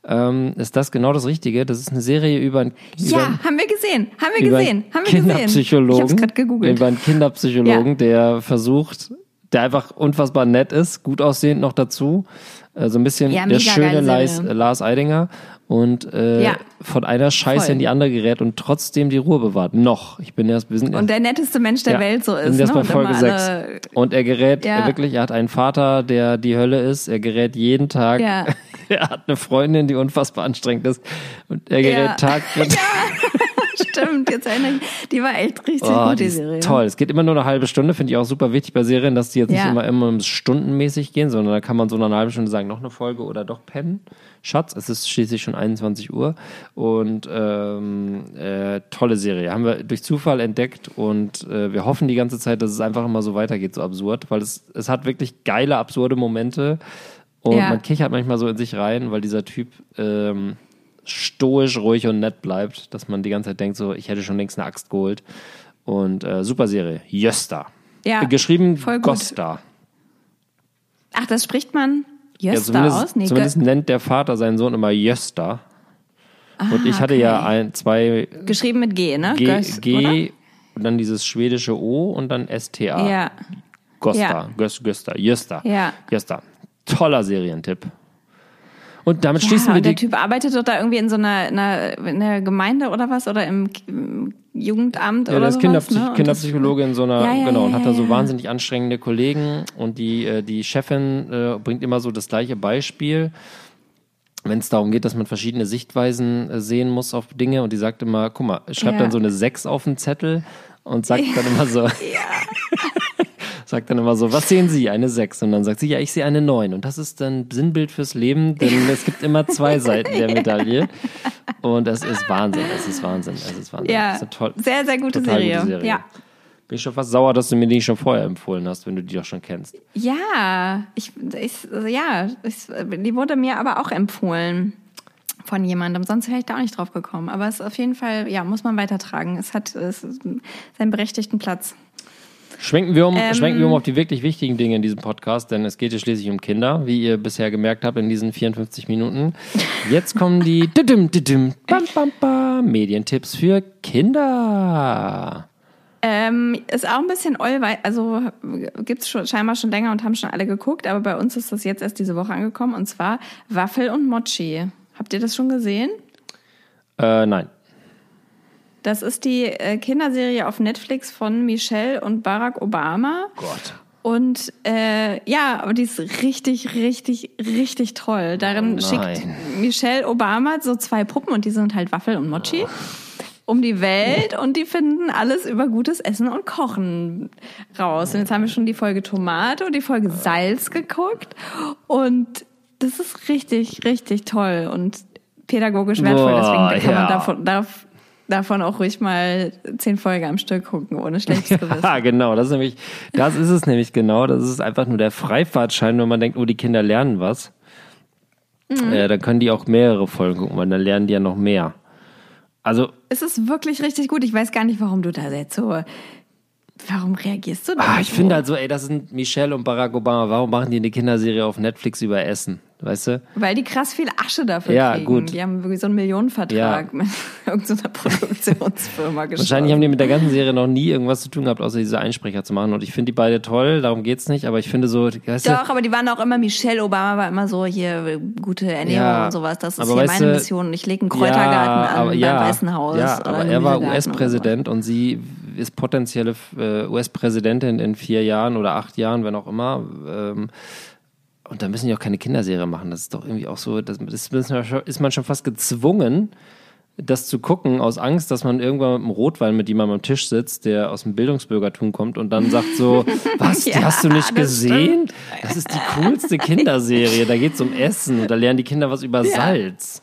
ähm, ist das genau das Richtige. Das ist eine Serie über, einen- ja, über, haben wir gesehen. Haben wir gesehen. Haben wir gesehen. Ich Kinderpsychologen, hab's gerade gegoogelt. über einen Kinderpsychologen, Ja. der versucht, der einfach unfassbar nett ist, gut aussehend noch dazu. Äh, so ein bisschen Ja, der schöne Lars, Serie. Lars Eidinger und äh, Ja. von einer Scheiße Voll. in die andere gerät und trotzdem die Ruhe bewahrt. Noch. Ich bin erst, wir sind Und der netteste Mensch der ja, Welt so ist. sind erst ne? bei Und Folge immer 6. alle- Und er gerät Ja. er wirklich, er hat einen Vater, der die Hölle ist. Er gerät jeden Tag. Er hat eine Freundin, die unfassbar anstrengend ist. Und er gerät. Tag für Stimmt, jetzt erinnere ich. Die war echt richtig Oh, gut, die die Serie. toll. Es geht immer nur eine halbe Stunde, finde ich auch super wichtig bei Serien, dass die jetzt Ja. nicht immer, immer stundenmäßig gehen, sondern da kann man so nach einer halben Stunde sagen, noch eine Folge oder doch pennen. Schatz, es ist schließlich schon 21 Uhr und ähm, äh, tolle Serie. Haben wir durch Zufall entdeckt und äh, wir hoffen die ganze Zeit, dass es einfach immer so weitergeht, so absurd, weil es, es hat wirklich geile, absurde Momente und Ja. man kichert manchmal so in sich rein, weil dieser Typ ähm, stoisch, ruhig und nett bleibt, dass man die ganze Zeit denkt, so, ich hätte schon längst eine Axt geholt. Und äh, super Serie. Jösta. Ja, Äh, Geschrieben voll gut. Gosta. Ach, das spricht man Ja, Jösta zumindest aus? Nee, zumindest nennt der Vater seinen Sohn immer Jösta. und ich hatte okay. ja ein, zwei geschrieben mit G, ne? G, Gös, G und dann dieses schwedische O und dann STA. Ja. Gosta. Ja. Gös, Gösta. Jösta. Ja. Jösta. Toller Serientipp. Und damit Ja, schließen wir und der die. Typ arbeitet doch da irgendwie in so einer, einer, in einer Gemeinde oder was? Oder im, im Jugendamt Ja, oder der ist sowas, Kinderpsych ne? Kinderpsychologe in so einer, Ja, ja, genau, und ja, hat da ja, so ja. wahnsinnig anstrengende Kollegen und die, äh, die Chefin äh, bringt immer so das gleiche Beispiel, wenn es darum geht, dass man verschiedene Sichtweisen äh, sehen muss auf Dinge und die sagt immer, guck mal, schreibt Ja. dann so eine 6 auf den Zettel und sagt dann immer so, sagt dann immer so, was sehen Sie? Eine 6. Und dann sagt sie, ja, ich sehe eine 9. Und das ist dann Sinnbild fürs Leben, denn es gibt immer zwei Seiten der Medaille. Und es ist Wahnsinn, es ist Wahnsinn, es ist Wahnsinn. Ja, ist toll, sehr, sehr gute Serie. gute Serie. Ja. Bin ich schon fast sauer, dass du mir die schon vorher empfohlen hast, wenn du die doch schon kennst. Ja, ich, ich, ja, ich, die wurde mir aber auch empfohlen von jemandem. Sonst wäre ich da auch nicht drauf gekommen. Aber es ist auf jeden Fall, ja, muss man weitertragen. Es hat es ist seinen berechtigten Platz. Schwenken wir, um, Ähm. schwenken wir um auf die wirklich wichtigen Dinge in diesem Podcast, denn es geht hier schließlich um Kinder, wie ihr bisher gemerkt habt in diesen 54 Minuten. Jetzt kommen die didim, didim, bam, bam, bam, Medientipps für Kinder. Ähm, ist auch ein bisschen Allweil, also gibt's schon scheinbar schon länger und haben schon alle geguckt, aber bei uns ist das jetzt erst diese Woche angekommen und zwar Waffel und Mochi. Habt ihr das schon gesehen? Äh, nein. Das ist die äh, Kinderserie auf Netflix von Michelle und Barack Obama. Gott. Und äh, ja, aber die ist richtig, richtig, richtig toll. Darin Oh schickt. Michelle Obama so zwei Puppen und die sind halt Waffel und Mochi um die Welt und die finden alles über gutes Essen und Kochen raus. Und jetzt haben wir schon die Folge Tomate und die Folge Salz geguckt und das ist richtig, richtig toll und pädagogisch wertvoll. Boah, Deswegen kann ja. man davon, darf, davon auch ruhig mal zehn Folgen am Stück gucken, ohne schlechtes Gewissen. Ja, genau. Das ist nämlich, das ist es nämlich genau. Das ist einfach nur der Freifahrtschein, wenn man denkt, oh, die Kinder lernen was. äh, dann können die auch mehrere Folgen gucken, weil dann lernen die ja noch mehr. Also, Es ist wirklich richtig gut. Ich weiß gar nicht, warum du da jetzt so. Warum reagierst du da? ah, ich so? finde halt so, ey, das sind Michelle und Barack Obama. Warum machen die eine Kinderserie auf Netflix über Essen? Weißt du? Weil die krass viel Asche dafür Ja, kriegen. gut. Die haben wirklich so einen Millionenvertrag mit irgendeiner Produktionsfirma geschlossen. Wahrscheinlich haben die mit der ganzen Serie noch nie irgendwas zu tun gehabt, außer diese Einsprecher zu machen. Und ich finde die beide toll, darum geht's nicht. Aber ich finde so, weißt du, Doch, aber die waren auch immer, Michelle Obama war immer so, hier, gute Ernährung Ja, und sowas. Das ist hier meine du- Mission. Ich lege einen Kräutergarten an aber, beim ja, Weißen Haus. Ja, aber er war US-Präsident und sie ist potenzielle äh, US-Präsidentin in vier Jahren oder acht Jahren, wenn auch immer. Ähm, und da müssen die auch keine Kinderserie machen. Das ist doch irgendwie auch so, das ist, ist man schon fast gezwungen, das zu gucken, aus Angst, dass man irgendwann mit einem Rotwein mit jemandem am Tisch sitzt, der aus dem Bildungsbürgertum kommt und dann sagt so, was, die Ja, hast du nicht das gesehen? Das ist die coolste Kinderserie. Da geht's um Essen und da lernen die Kinder was über Ja. Salz.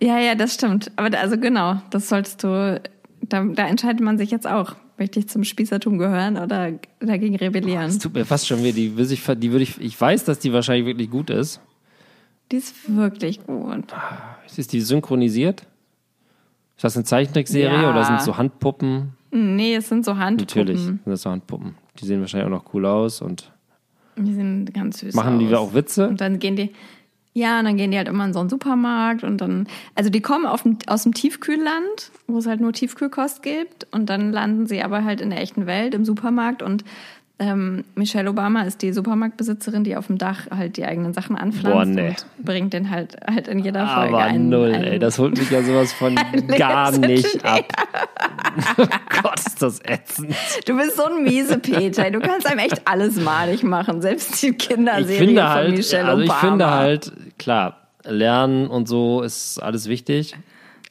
Ja, ja, das stimmt. Aber also genau, das solltest du, da, da entscheidet man sich jetzt auch. Möchte ich zum Spießertum gehören oder dagegen rebellieren? Es tut mir fast schon weh. Die, will ich, die würde ich, ich weiß, dass die wahrscheinlich wirklich gut ist. Die ist wirklich gut. Ist die synchronisiert? Ist das eine Zeichentrickserie Ja. oder sind es so Handpuppen? Nee, es sind so Handpuppen. Natürlich sind das so Handpuppen. Die sehen wahrscheinlich auch noch cool aus und Die sind ganz süß. machen die aus. auch Witze? Und dann gehen die, ja, und dann gehen die halt immer in so einen Supermarkt und dann, also die kommen dem, aus dem Tiefkühlland, wo es halt nur Tiefkühlkost gibt und dann landen sie aber halt in der echten Welt im Supermarkt und ähm, Michelle Obama ist die Supermarktbesitzerin, die auf dem Dach halt die eigenen Sachen anpflanzt Boah, nee. und bringt den halt halt in jeder Folge Aber einen, null, einen, ey. Das holt mich ja sowas von gar nicht ab. oh Gott, ist das ätzend. Du bist so ein miese Peter. Du kannst einem echt alles malig machen, selbst die Ich Kinderserie von halt, Michelle also ich Obama. finde halt, klar, lernen und so ist alles wichtig.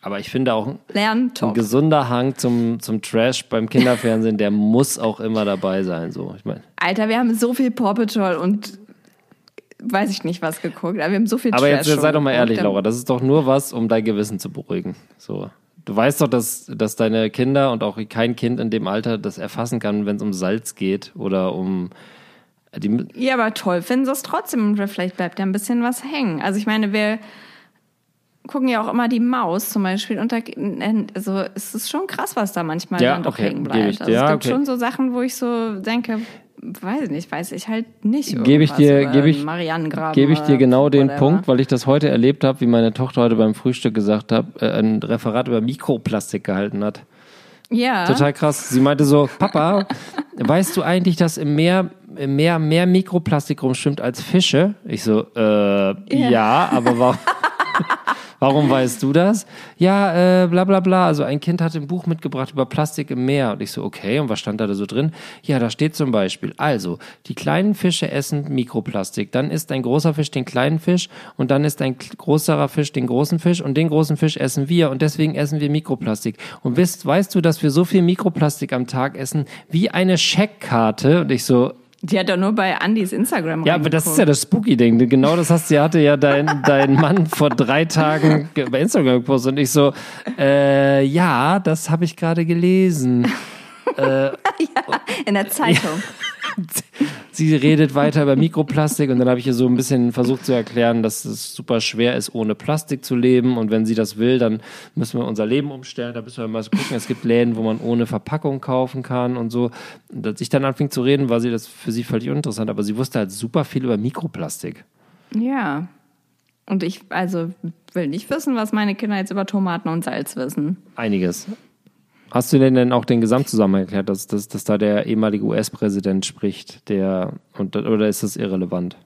Aber ich finde auch, ein gesunder Hang zum, zum Trash beim Kinderfernsehen, der muss auch immer dabei sein. So, ich meine. Alter, wir haben so viel Paw Patrol und weiß ich nicht was geguckt. Aber wir haben so viel Aber jetzt, Trash jetzt sei doch mal ehrlich, Laura, das ist doch nur was, um dein Gewissen zu beruhigen. So. Du weißt doch, dass, dass deine Kinder und auch kein Kind in dem Alter das erfassen kann, wenn es um Salz geht oder um die, Ja, aber toll finden sie es trotzdem. Und Vielleicht bleibt ja ein bisschen was hängen. Also ich meine, wir gucken ja auch immer die Maus zum Beispiel. Und da, also es ist schon krass, was da manchmal Ja, dann doch okay, hängen bleibt. ich. Also Ja, es gibt okay. schon so Sachen, wo ich so denke, weiß nicht, weiß ich halt nicht. Gebe ich dir- gebe ich- gebe ich dir genau den whatever. Punkt, weil ich das heute erlebt habe, wie meine Tochter heute beim Frühstück gesagt hat, äh, ein Referat über Mikroplastik gehalten hat. Ja. Total krass. Sie meinte so, Papa, weißt du eigentlich, dass im Meer, im Meer mehr Mikroplastik rumschwimmt als Fische? Ich so, äh, ja, aber warum, warum weißt du das? Ja, äh, bla bla bla. Also ein Kind hat ein Buch mitgebracht über Plastik im Meer. Und ich so, okay, und was stand da so drin? Ja, da steht zum Beispiel, also, die kleinen Fische essen Mikroplastik. Dann isst ein großer Fisch den kleinen Fisch und dann isst ein größerer Fisch den großen Fisch und den großen Fisch essen wir und deswegen essen wir Mikroplastik. Und wisst, weißt du, dass wir so viel Mikroplastik am Tag essen wie eine Scheckkarte? Und ich so, Die hat doch nur bei Andys Instagram ja, aber das ist ja das Spooky-Ding. Genau das hast du, hatte ja dein, dein Mann vor drei Tagen ge- bei Instagram gepostet und ich so, äh, ja, das habe ich gerade gelesen. in der Zeitung. Sie redet weiter über Mikroplastik und dann habe ich ihr so ein bisschen versucht zu erklären, dass es super schwer ist, ohne Plastik zu leben und wenn sie das will, dann müssen wir unser Leben umstellen. Da müssen wir mal so gucken. Es gibt Läden, wo man ohne Verpackung kaufen kann und so. Und als ich dann anfing zu reden, war sie das für sie völlig uninteressant, aber sie wusste halt super viel über Mikroplastik. Ja. Und ich, also, will nicht wissen, was meine Kinder jetzt über Tomaten und Salz wissen. Einiges. Hast du denn denn auch den Gesamtzusammenhang erklärt, dass, dass, dass da der ehemalige US-Präsident spricht, der und, oder ist das irrelevant?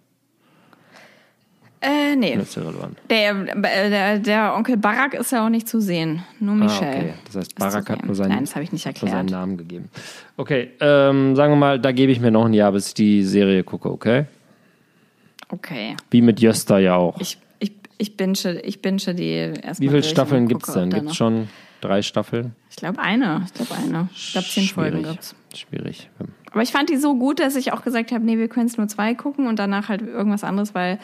Äh, nee. Das ist irrelevant. Der, der, der Onkel Barack ist ja auch nicht zu sehen. Nur Michelle. Ah, okay. Das heißt, Barack hat nur seinen, Nein, das habe ich nicht hat nur seinen erklärt. Namen gegeben. Okay, ähm, sagen wir mal, da gebe ich mir noch ein Jahr, bis ich die Serie gucke, okay? Okay. Wie mit Jöster ja auch. Ich, ich, ich binge, ich binge die erstmal. Wie viele Staffeln gibt es denn? Gibt es schon drei Staffeln? Ich glaube eine. Ich glaube eine. Ich glaube zehn Folgen Schwierig. gibt's. Schwierig. Aber ich fand die so gut, dass ich auch gesagt habe, nee, wir können es nur zwei gucken und danach halt irgendwas anderes, weil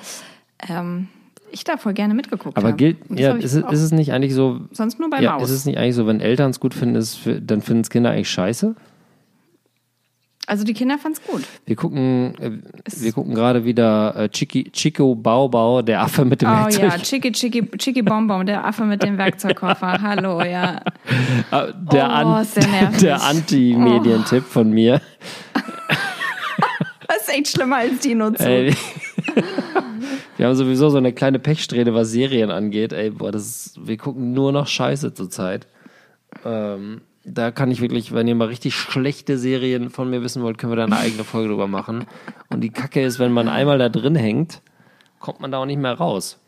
ähm, ich da voll gerne mitgeguckt Aber habe. gilt, Und das ja, ist, ist es nicht eigentlich so, sonst nur bei ja, Maus. ist es nicht eigentlich so, wenn Eltern es gut finden, ist, dann finden es Kinder eigentlich scheiße? Also die Kinder fanden es gut. Wir gucken, äh, wir gucken gerade wieder äh, Chicky, Chico Baubau, der Affe mit dem Oh Werkzeug. ja, Chicky Chicky Chicky Bonbon, der Affe mit dem Werkzeugkoffer. Hallo, ja. Äh, der Oh, An der der Anti-Medientipp von mir. Das ist echt schlimmer als Dino zu. Ey, wir haben sowieso so eine kleine Pechsträhne, was Serien angeht. Ey, boah, das ist, wir gucken nur noch Scheiße zurzeit. Ähm, da kann ich wirklich, wenn ihr mal richtig schlechte Serien von mir wissen wollt, können wir da eine eigene Folge drüber machen. Und die Kacke ist, wenn man einmal da drin hängt, kommt man da auch nicht mehr raus.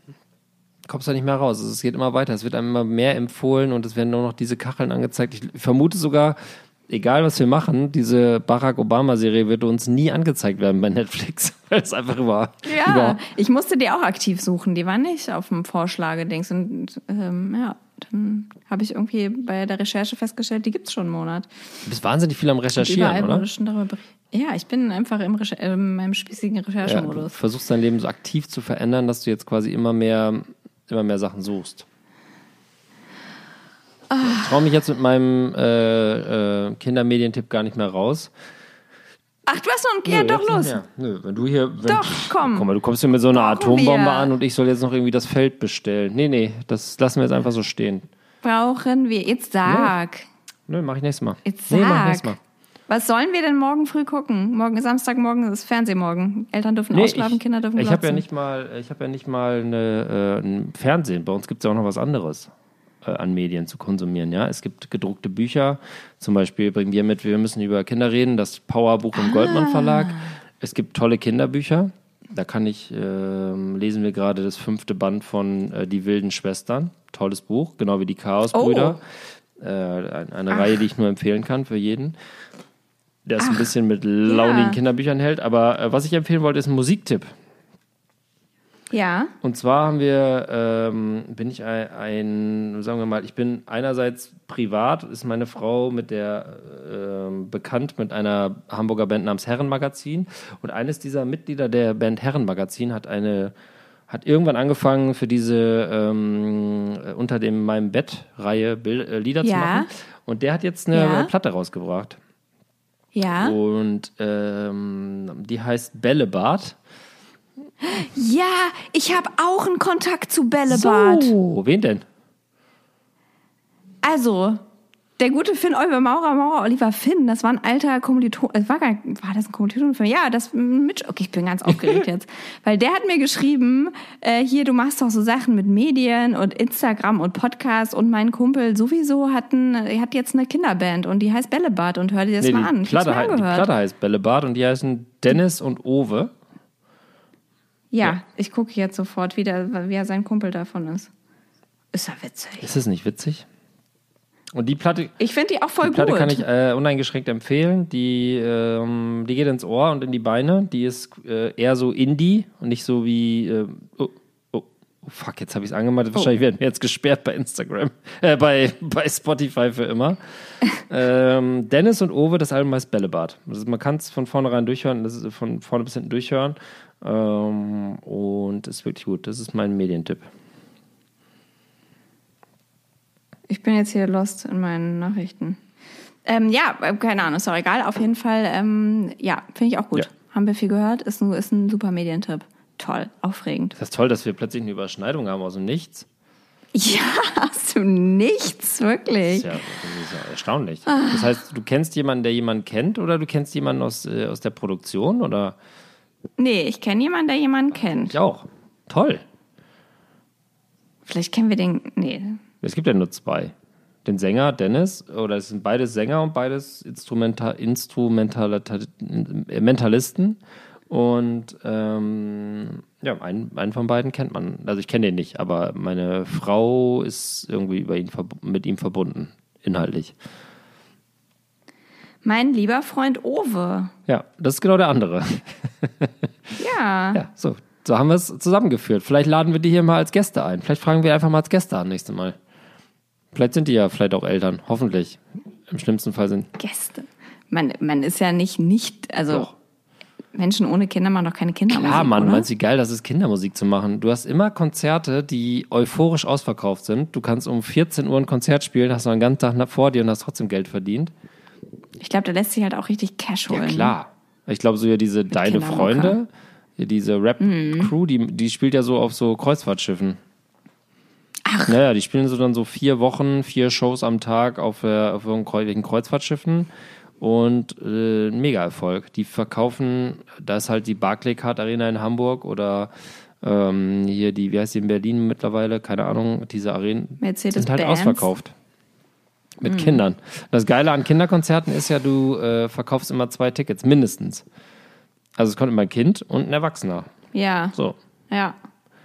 Kommst da nicht mehr raus. Also es geht immer weiter. Es wird einem immer mehr empfohlen und es werden nur noch diese Kacheln angezeigt. Ich vermute sogar, egal was wir machen, diese Barack Obama-Serie wird uns nie angezeigt werden bei Netflix, weil es einfach über, Ja, über ich musste die auch aktiv suchen. Die war nicht auf dem Vorschlagedings. Und ähm, ja, dann habe ich irgendwie bei der Recherche festgestellt, die gibt's schon einen Monat. Du bist wahnsinnig viel am Recherchieren, oder? Ja, ich bin einfach im Recher äh, in meinem spießigen Ja, du Recherchemodus. versuchst dein Leben so aktiv zu verändern, dass du jetzt quasi immer mehr, immer mehr Sachen suchst. Ich traue mich jetzt mit meinem äh, äh, Kindermedientipp gar nicht mehr raus. Ach, du hast noch einen. Ja, Nö, doch, los. Nö, wenn du hier. Wenn, Doch, komm. Guck mal, du kommst hier mit so einer Brauchen Atombombe wir. an und ich soll jetzt noch irgendwie das Feld bestellen. Nee, nee, das lassen wir jetzt einfach so stehen. Brauchen wir. Jetzt sag. Nö, mach ich nächstes Mal. Jetzt Nee, mach ich sag. nächstes Mal. Was sollen wir denn morgen früh gucken? Morgen Samstagmorgen ist Fernsehmorgen. Eltern dürfen Nee, ausschlafen, ich, Kinder dürfen Ich habe ja nicht mal, ich habe ja nicht mal eine, äh, ein Fernsehen. Bei uns gibt es ja auch noch was anderes äh, an Medien zu konsumieren. Ja, es gibt gedruckte Bücher. Zum Beispiel bringen wir mit, wir müssen über Kinder reden. Das Powerbuch im Goldmann Verlag. Es gibt tolle Kinderbücher. Da kann ich ähm, lesen wir gerade das fünfte Band von äh, Die wilden Schwestern. Tolles Buch, genau wie die Chaosbrüder. Äh, ein- eine Reihe, die ich nur empfehlen kann für jeden der es ein bisschen mit launigen Kinderbüchern hält. Aber äh, was ich empfehlen wollte, ist ein Musiktipp. Ja. Und zwar haben wir, ähm, bin ich ein, ein, sagen wir mal, ich bin einerseits privat, ist meine Frau mit der ähm, bekannt mit einer Hamburger Band namens Herrenmagazin. Und eines dieser Mitglieder der Band Herrenmagazin hat eine hat irgendwann angefangen für diese ähm, äh, unter dem meinem Bett Reihe Bild, äh, Lieder zu Ja. machen und der hat jetzt eine Ja. Platte rausgebracht Ja. und ähm, die heißt Bällebad. Ja, ich habe auch einen Kontakt zu Bällebad. So, wen denn? Also, der gute Finn Oliver Maurer, Maurer Oliver Finn, das war ein alter Kommiliton, äh, war, gar, war das ein Kommiliton von mir? Ja, das mit, okay, ich bin ganz aufgeregt jetzt, weil der hat mir geschrieben, äh, hier, du machst doch so Sachen mit Medien und Instagram und Podcast und mein Kumpel sowieso hat, ein, er hat jetzt eine Kinderband und die heißt Bällebad und hör dir das Nee, mal die, an. Ich hab's Platte, hei- die. Platte heißt Bällebad und die heißen Dennis und Owe. Ja, ich gucke jetzt sofort wieder, wer sein Kumpel davon ist. Ist ja witzig. Ist das nicht witzig? Und die Platte, Ich finde die auch voll die Platte gut. kann ich äh, uneingeschränkt empfehlen. Die, ähm, die geht ins Ohr und in die Beine. Die ist äh, eher so Indie und nicht so wie. Äh, oh, oh, oh, fuck, jetzt habe ich es angemeldet. Wahrscheinlich werden wir jetzt gesperrt bei Instagram, äh, bei, bei Spotify für immer. ähm, Dennis und Owe, das Album heißt Bällebad. Ist, man kann es von vornherein durchhören, das ist von vorne bis hinten durchhören. Ähm, und ist wirklich gut. Das ist mein Medientipp. Ich bin jetzt hier lost in meinen Nachrichten. Ähm, ja, äh, keine Ahnung, ist doch egal. Auf jeden Fall, ähm, ja, finde ich auch gut. Ja. Haben wir viel gehört, ist ein, ist ein super Medientipp. Toll, aufregend. Das ist toll, dass wir plötzlich eine Überschneidung haben aus dem Nichts. Ja, hast du nichts, wirklich. Das ist ja, das ist ja erstaunlich. Das heißt, du kennst jemanden, der jemanden kennt, oder du kennst jemanden aus, äh, aus der Produktion, oder Nee, ich kenne jemanden, der jemanden kennt. ich auch. Toll. Vielleicht kennen wir den. Nee. Es gibt ja nur zwei. Den Sänger Dennis, oder es sind beides Sänger und beides Instrumenta Instrumentalita- äh, Mentalisten. Und ähm, ja, einen, einen von beiden kennt man. Also ich kenne den nicht, aber meine Frau ist irgendwie über ihn mit ihm verbunden, inhaltlich. Mein lieber Freund Owe. Ja, das ist genau der andere. Ja. Ja, so. So haben wir es zusammengeführt. Vielleicht laden wir die hier mal als Gäste ein. Vielleicht fragen wir einfach mal als Gäste an nächstes Mal. Vielleicht sind die ja vielleicht auch Eltern. Hoffentlich. Im schlimmsten Fall sind. Gäste. Man, man ist ja nicht, nicht, also Doch. Menschen ohne Kinder machen doch keine Kindermusik, Ja, Mann, oder? meinst du, wie geil das ist, Kindermusik zu machen? Du hast immer Konzerte, die euphorisch ausverkauft sind. Du kannst um 14 Uhr ein Konzert spielen, hast noch einen ganzen Tag vor dir und hast trotzdem Geld verdient. Ich glaube, da lässt sich halt auch richtig Cash holen. Ja, klar. Ich glaube, so ja diese Deine Kindermucke. Freunde, diese Rap-Crew, die, die spielt ja so auf so Kreuzfahrtschiffen. Ach. Naja, die spielen so dann so vier Wochen, vier Shows am Tag auf, äh, auf irgendwelchen Kreuzfahrtschiffen und äh, ein Mega-Erfolg. Die verkaufen, da ist halt die Barclaycard Arena in Hamburg oder ähm, hier die, wie heißt die in Berlin mittlerweile, keine Ahnung, diese Arenen Mercedes sind halt ausverkauft. Mit Kindern. Das Geile an Kinderkonzerten ist ja, du äh, verkaufst immer zwei Tickets, mindestens. Also es kommt immer ein Kind und ein Erwachsener. Ja, So, ja.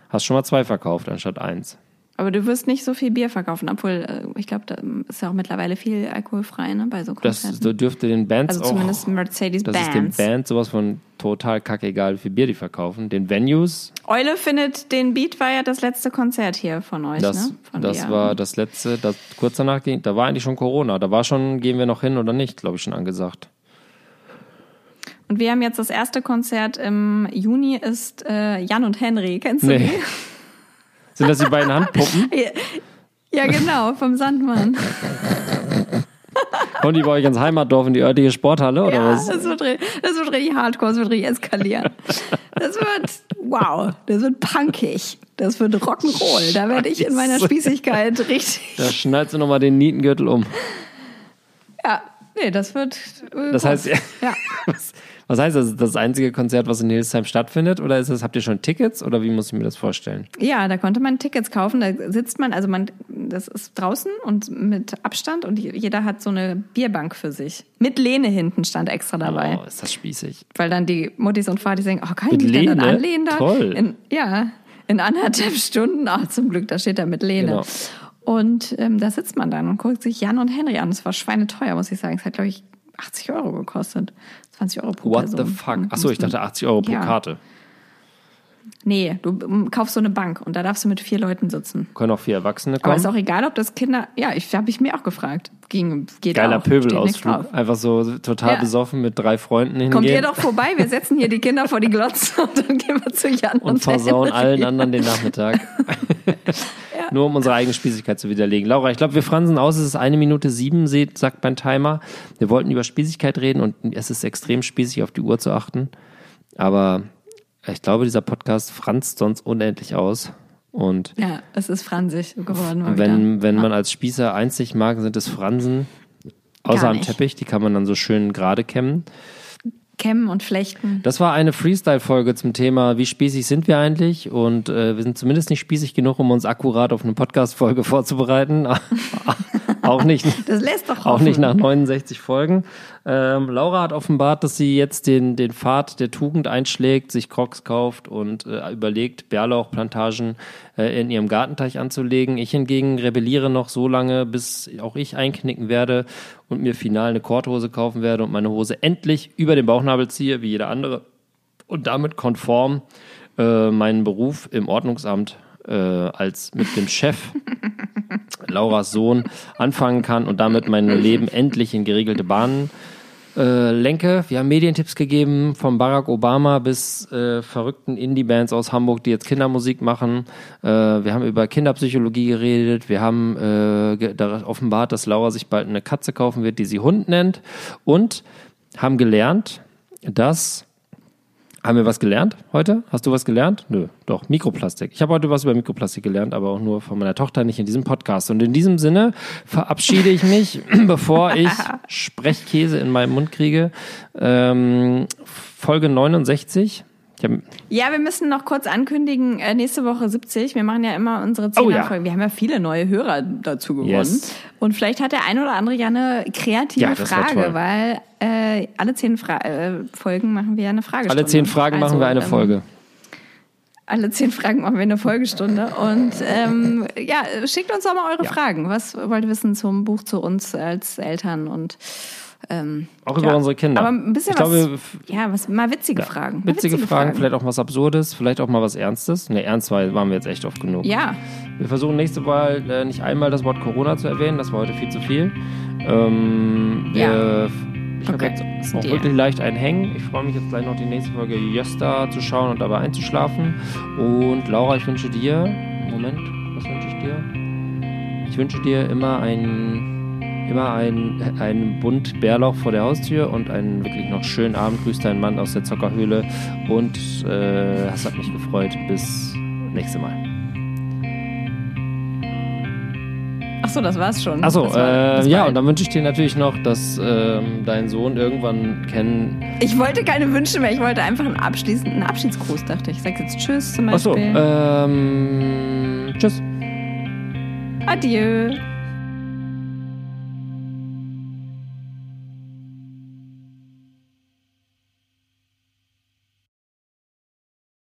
hast schon mal zwei verkauft anstatt eins. Aber du wirst nicht so viel Bier verkaufen, obwohl äh, ich glaube, da ist ja auch mittlerweile viel alkoholfrei ne, bei so Das Konzerten. so dürfte den Bands also auch zumindest Mercedes Das ist den. Bands sowas von total kackegal, wie viel Bier die verkaufen. Den Venues, Eule findet, den Beat war ja das letzte Konzert hier von euch, das, ne? Von das dir. war das letzte, das, kurz danach ging, da war eigentlich schon Corona. Da war schon, gehen wir noch hin oder nicht, glaube ich, schon angesagt. Und wir haben jetzt das erste Konzert im Juni ist äh, Jan und Henry. Kennst du Nee. Sind das die beiden Handpuppen? Ja, genau, vom Sandmann. Kommen die bei euch ins Heimatdorf in die örtliche Sporthalle oder ja, was? das wird, das wird richtig hardcore, das wird richtig eskalieren. Das wird, wow, das wird punkig. Das wird Rock'n'Roll. Da werde ich in meiner Spießigkeit richtig. Da schnallst du nochmal den Nietengürtel um. Ja, nee, das wird. äh, Das heißt, ja. was, was heißt das? Ist das einzige Konzert, was in Hildesheim stattfindet? Oder ist das, habt ihr schon Tickets oder wie muss ich mir das vorstellen? Ja, da konnte man Tickets kaufen. Da sitzt man, also man, das ist draußen und mit Abstand und jeder hat so eine Bierbank für sich. Mit Lehne hinten stand extra dabei. Oh, ist das spießig. Weil dann die Muttis und Vatis denken, oh, kann ich mich denn dann Lehne? anlehnen da? Toll. In, ja, in anderthalb Stunden. Ach, zum Glück, da steht er mit Lehne. Genau. Und ähm, da sitzt man dann und guckt sich Jan und Henry an. Das war schweineteuer, muss ich sagen. Es hat, glaube ich, 80 Euro gekostet. 20 Euro pro What Person. the fuck? Achso, ich dachte 80 Euro pro Ja. Karte. Nee, du ähm, kaufst so eine Bank und da darfst du mit vier Leuten sitzen. Können auch vier Erwachsene Aber kommen. ist auch egal, ob das Kinder. Ja, ich habe ich mir auch gefragt. Ging, geht Geiler auch. Pöbelausflug. Einfach so total Ja. besoffen mit drei Freunden hingehen. Kommt ihr doch vorbei, wir setzen hier die Kinder vor die Glotze und dann gehen wir zu Jan und, und versauen Henry. allen anderen den Nachmittag. Nur um unsere eigene Spießigkeit zu widerlegen. Laura, ich glaube, wir fransen aus. Es ist eine Minute sieben, sagt mein Timer. Wir wollten über Spießigkeit reden und es ist extrem spießig, auf die Uhr zu achten. Aber ich glaube, dieser Podcast franzt sonst unendlich aus. Und Ja, es ist fransig geworden. Wenn, wieder. wenn man als Spießer einzig mag, sind es Fransen. Außer am. Teppich, die kann man dann so schön gerade kämmen. Kämmen und Flechten. Das war eine Freestyle-Folge zum Thema, wie spießig sind wir eigentlich? Und äh, wir sind zumindest nicht spießig genug, um uns akkurat auf eine Podcast-Folge vorzubereiten. auch nicht, Das lässt doch auch nicht nach 69 Folgen. Ähm, Laura hat offenbart, dass sie jetzt den, den Pfad der Tugend einschlägt, sich Crocs kauft und äh, überlegt, Bärlauchplantagen äh, in ihrem Gartenteich anzulegen. Ich hingegen rebelliere noch so lange, bis auch ich einknicken werde und mir final eine Korthose kaufen werde und meine Hose endlich über den Bauchnabel ziehe, wie jeder andere. Und damit konform äh, meinen Beruf im Ordnungsamt äh, als mit dem Chef Lauras Sohn anfangen kann und damit mein Leben endlich in geregelte Bahnen äh, lenke. Wir haben Medientipps gegeben, von Barack Obama bis äh, verrückten Indie-Bands aus Hamburg, die jetzt Kindermusik machen. Äh, wir haben über Kinderpsychologie geredet. Wir haben äh, offenbart, dass Laura sich bald eine Katze kaufen wird, die sie Hund nennt. Und haben gelernt, dass haben wir was gelernt heute? Hast du was gelernt? Nö, doch, Mikroplastik. Ich habe heute was über Mikroplastik gelernt, aber auch nur von meiner Tochter, nicht in diesem Podcast. Und in diesem Sinne verabschiede ich mich, bevor ich Sprechkäse in meinem Mund kriege. Ähm, Folge 69. Ja, wir müssen noch kurz ankündigen, äh, nächste Woche 70. Wir machen ja immer unsere Oh ja. Wir haben ja viele neue Hörer dazu gewonnen. Yes. Und vielleicht hat der eine oder andere ja eine kreative Ja, Frage, weil äh, alle zehn Fra äh, Folgen machen wir ja eine Fragestunde. alle zehn Fragen machen Also, wir eine ähm, Folge. Alle zehn Fragen machen wir eine Folgestunde. Und ähm, ja, schickt uns doch mal eure Ja. Fragen. Was wollt ihr wissen zum Buch zu uns als Eltern und ähm, Auch über ja. unsere Kinder. Aber ein bisschen Ich glaube, was, ja, was, mal witzige Fragen. Mal Witzige Fragen, vielleicht auch was Absurdes, vielleicht auch mal was Ernstes. Ne, ernst war, waren wir jetzt echt oft genug. Ja, Wir versuchen nächste Mal äh, nicht einmal das Wort Corona zu erwähnen, das war heute viel zu viel. Ähm, wir, Ich habe Okay. jetzt auch Deal. wirklich leicht einen Hängen. Ich freue mich jetzt gleich noch die nächste Folge Jösta zu schauen und dabei einzuschlafen. Und Laura, ich wünsche dir, Moment, was wünsche ich dir? Ich wünsche dir immer ein immer ein, ein Bund Bärlauch vor der Haustür und einen wirklich noch schönen Abend. Grüß deinen Mann aus der Zockerhöhle und äh, es hat mich gefreut. Bis nächste Mal. Ach so, das war's schon. Achso, war- äh, ja, und dann wünsche ich dir natürlich noch, dass ähm, dein Sohn irgendwann kennen. Ich wollte keine Wünsche mehr, ich wollte einfach einen, abschließenden Abschiedsgruß, dachte ich. Ich sag jetzt Tschüss zum Achso, Beispiel. ähm, tschüss. Adieu.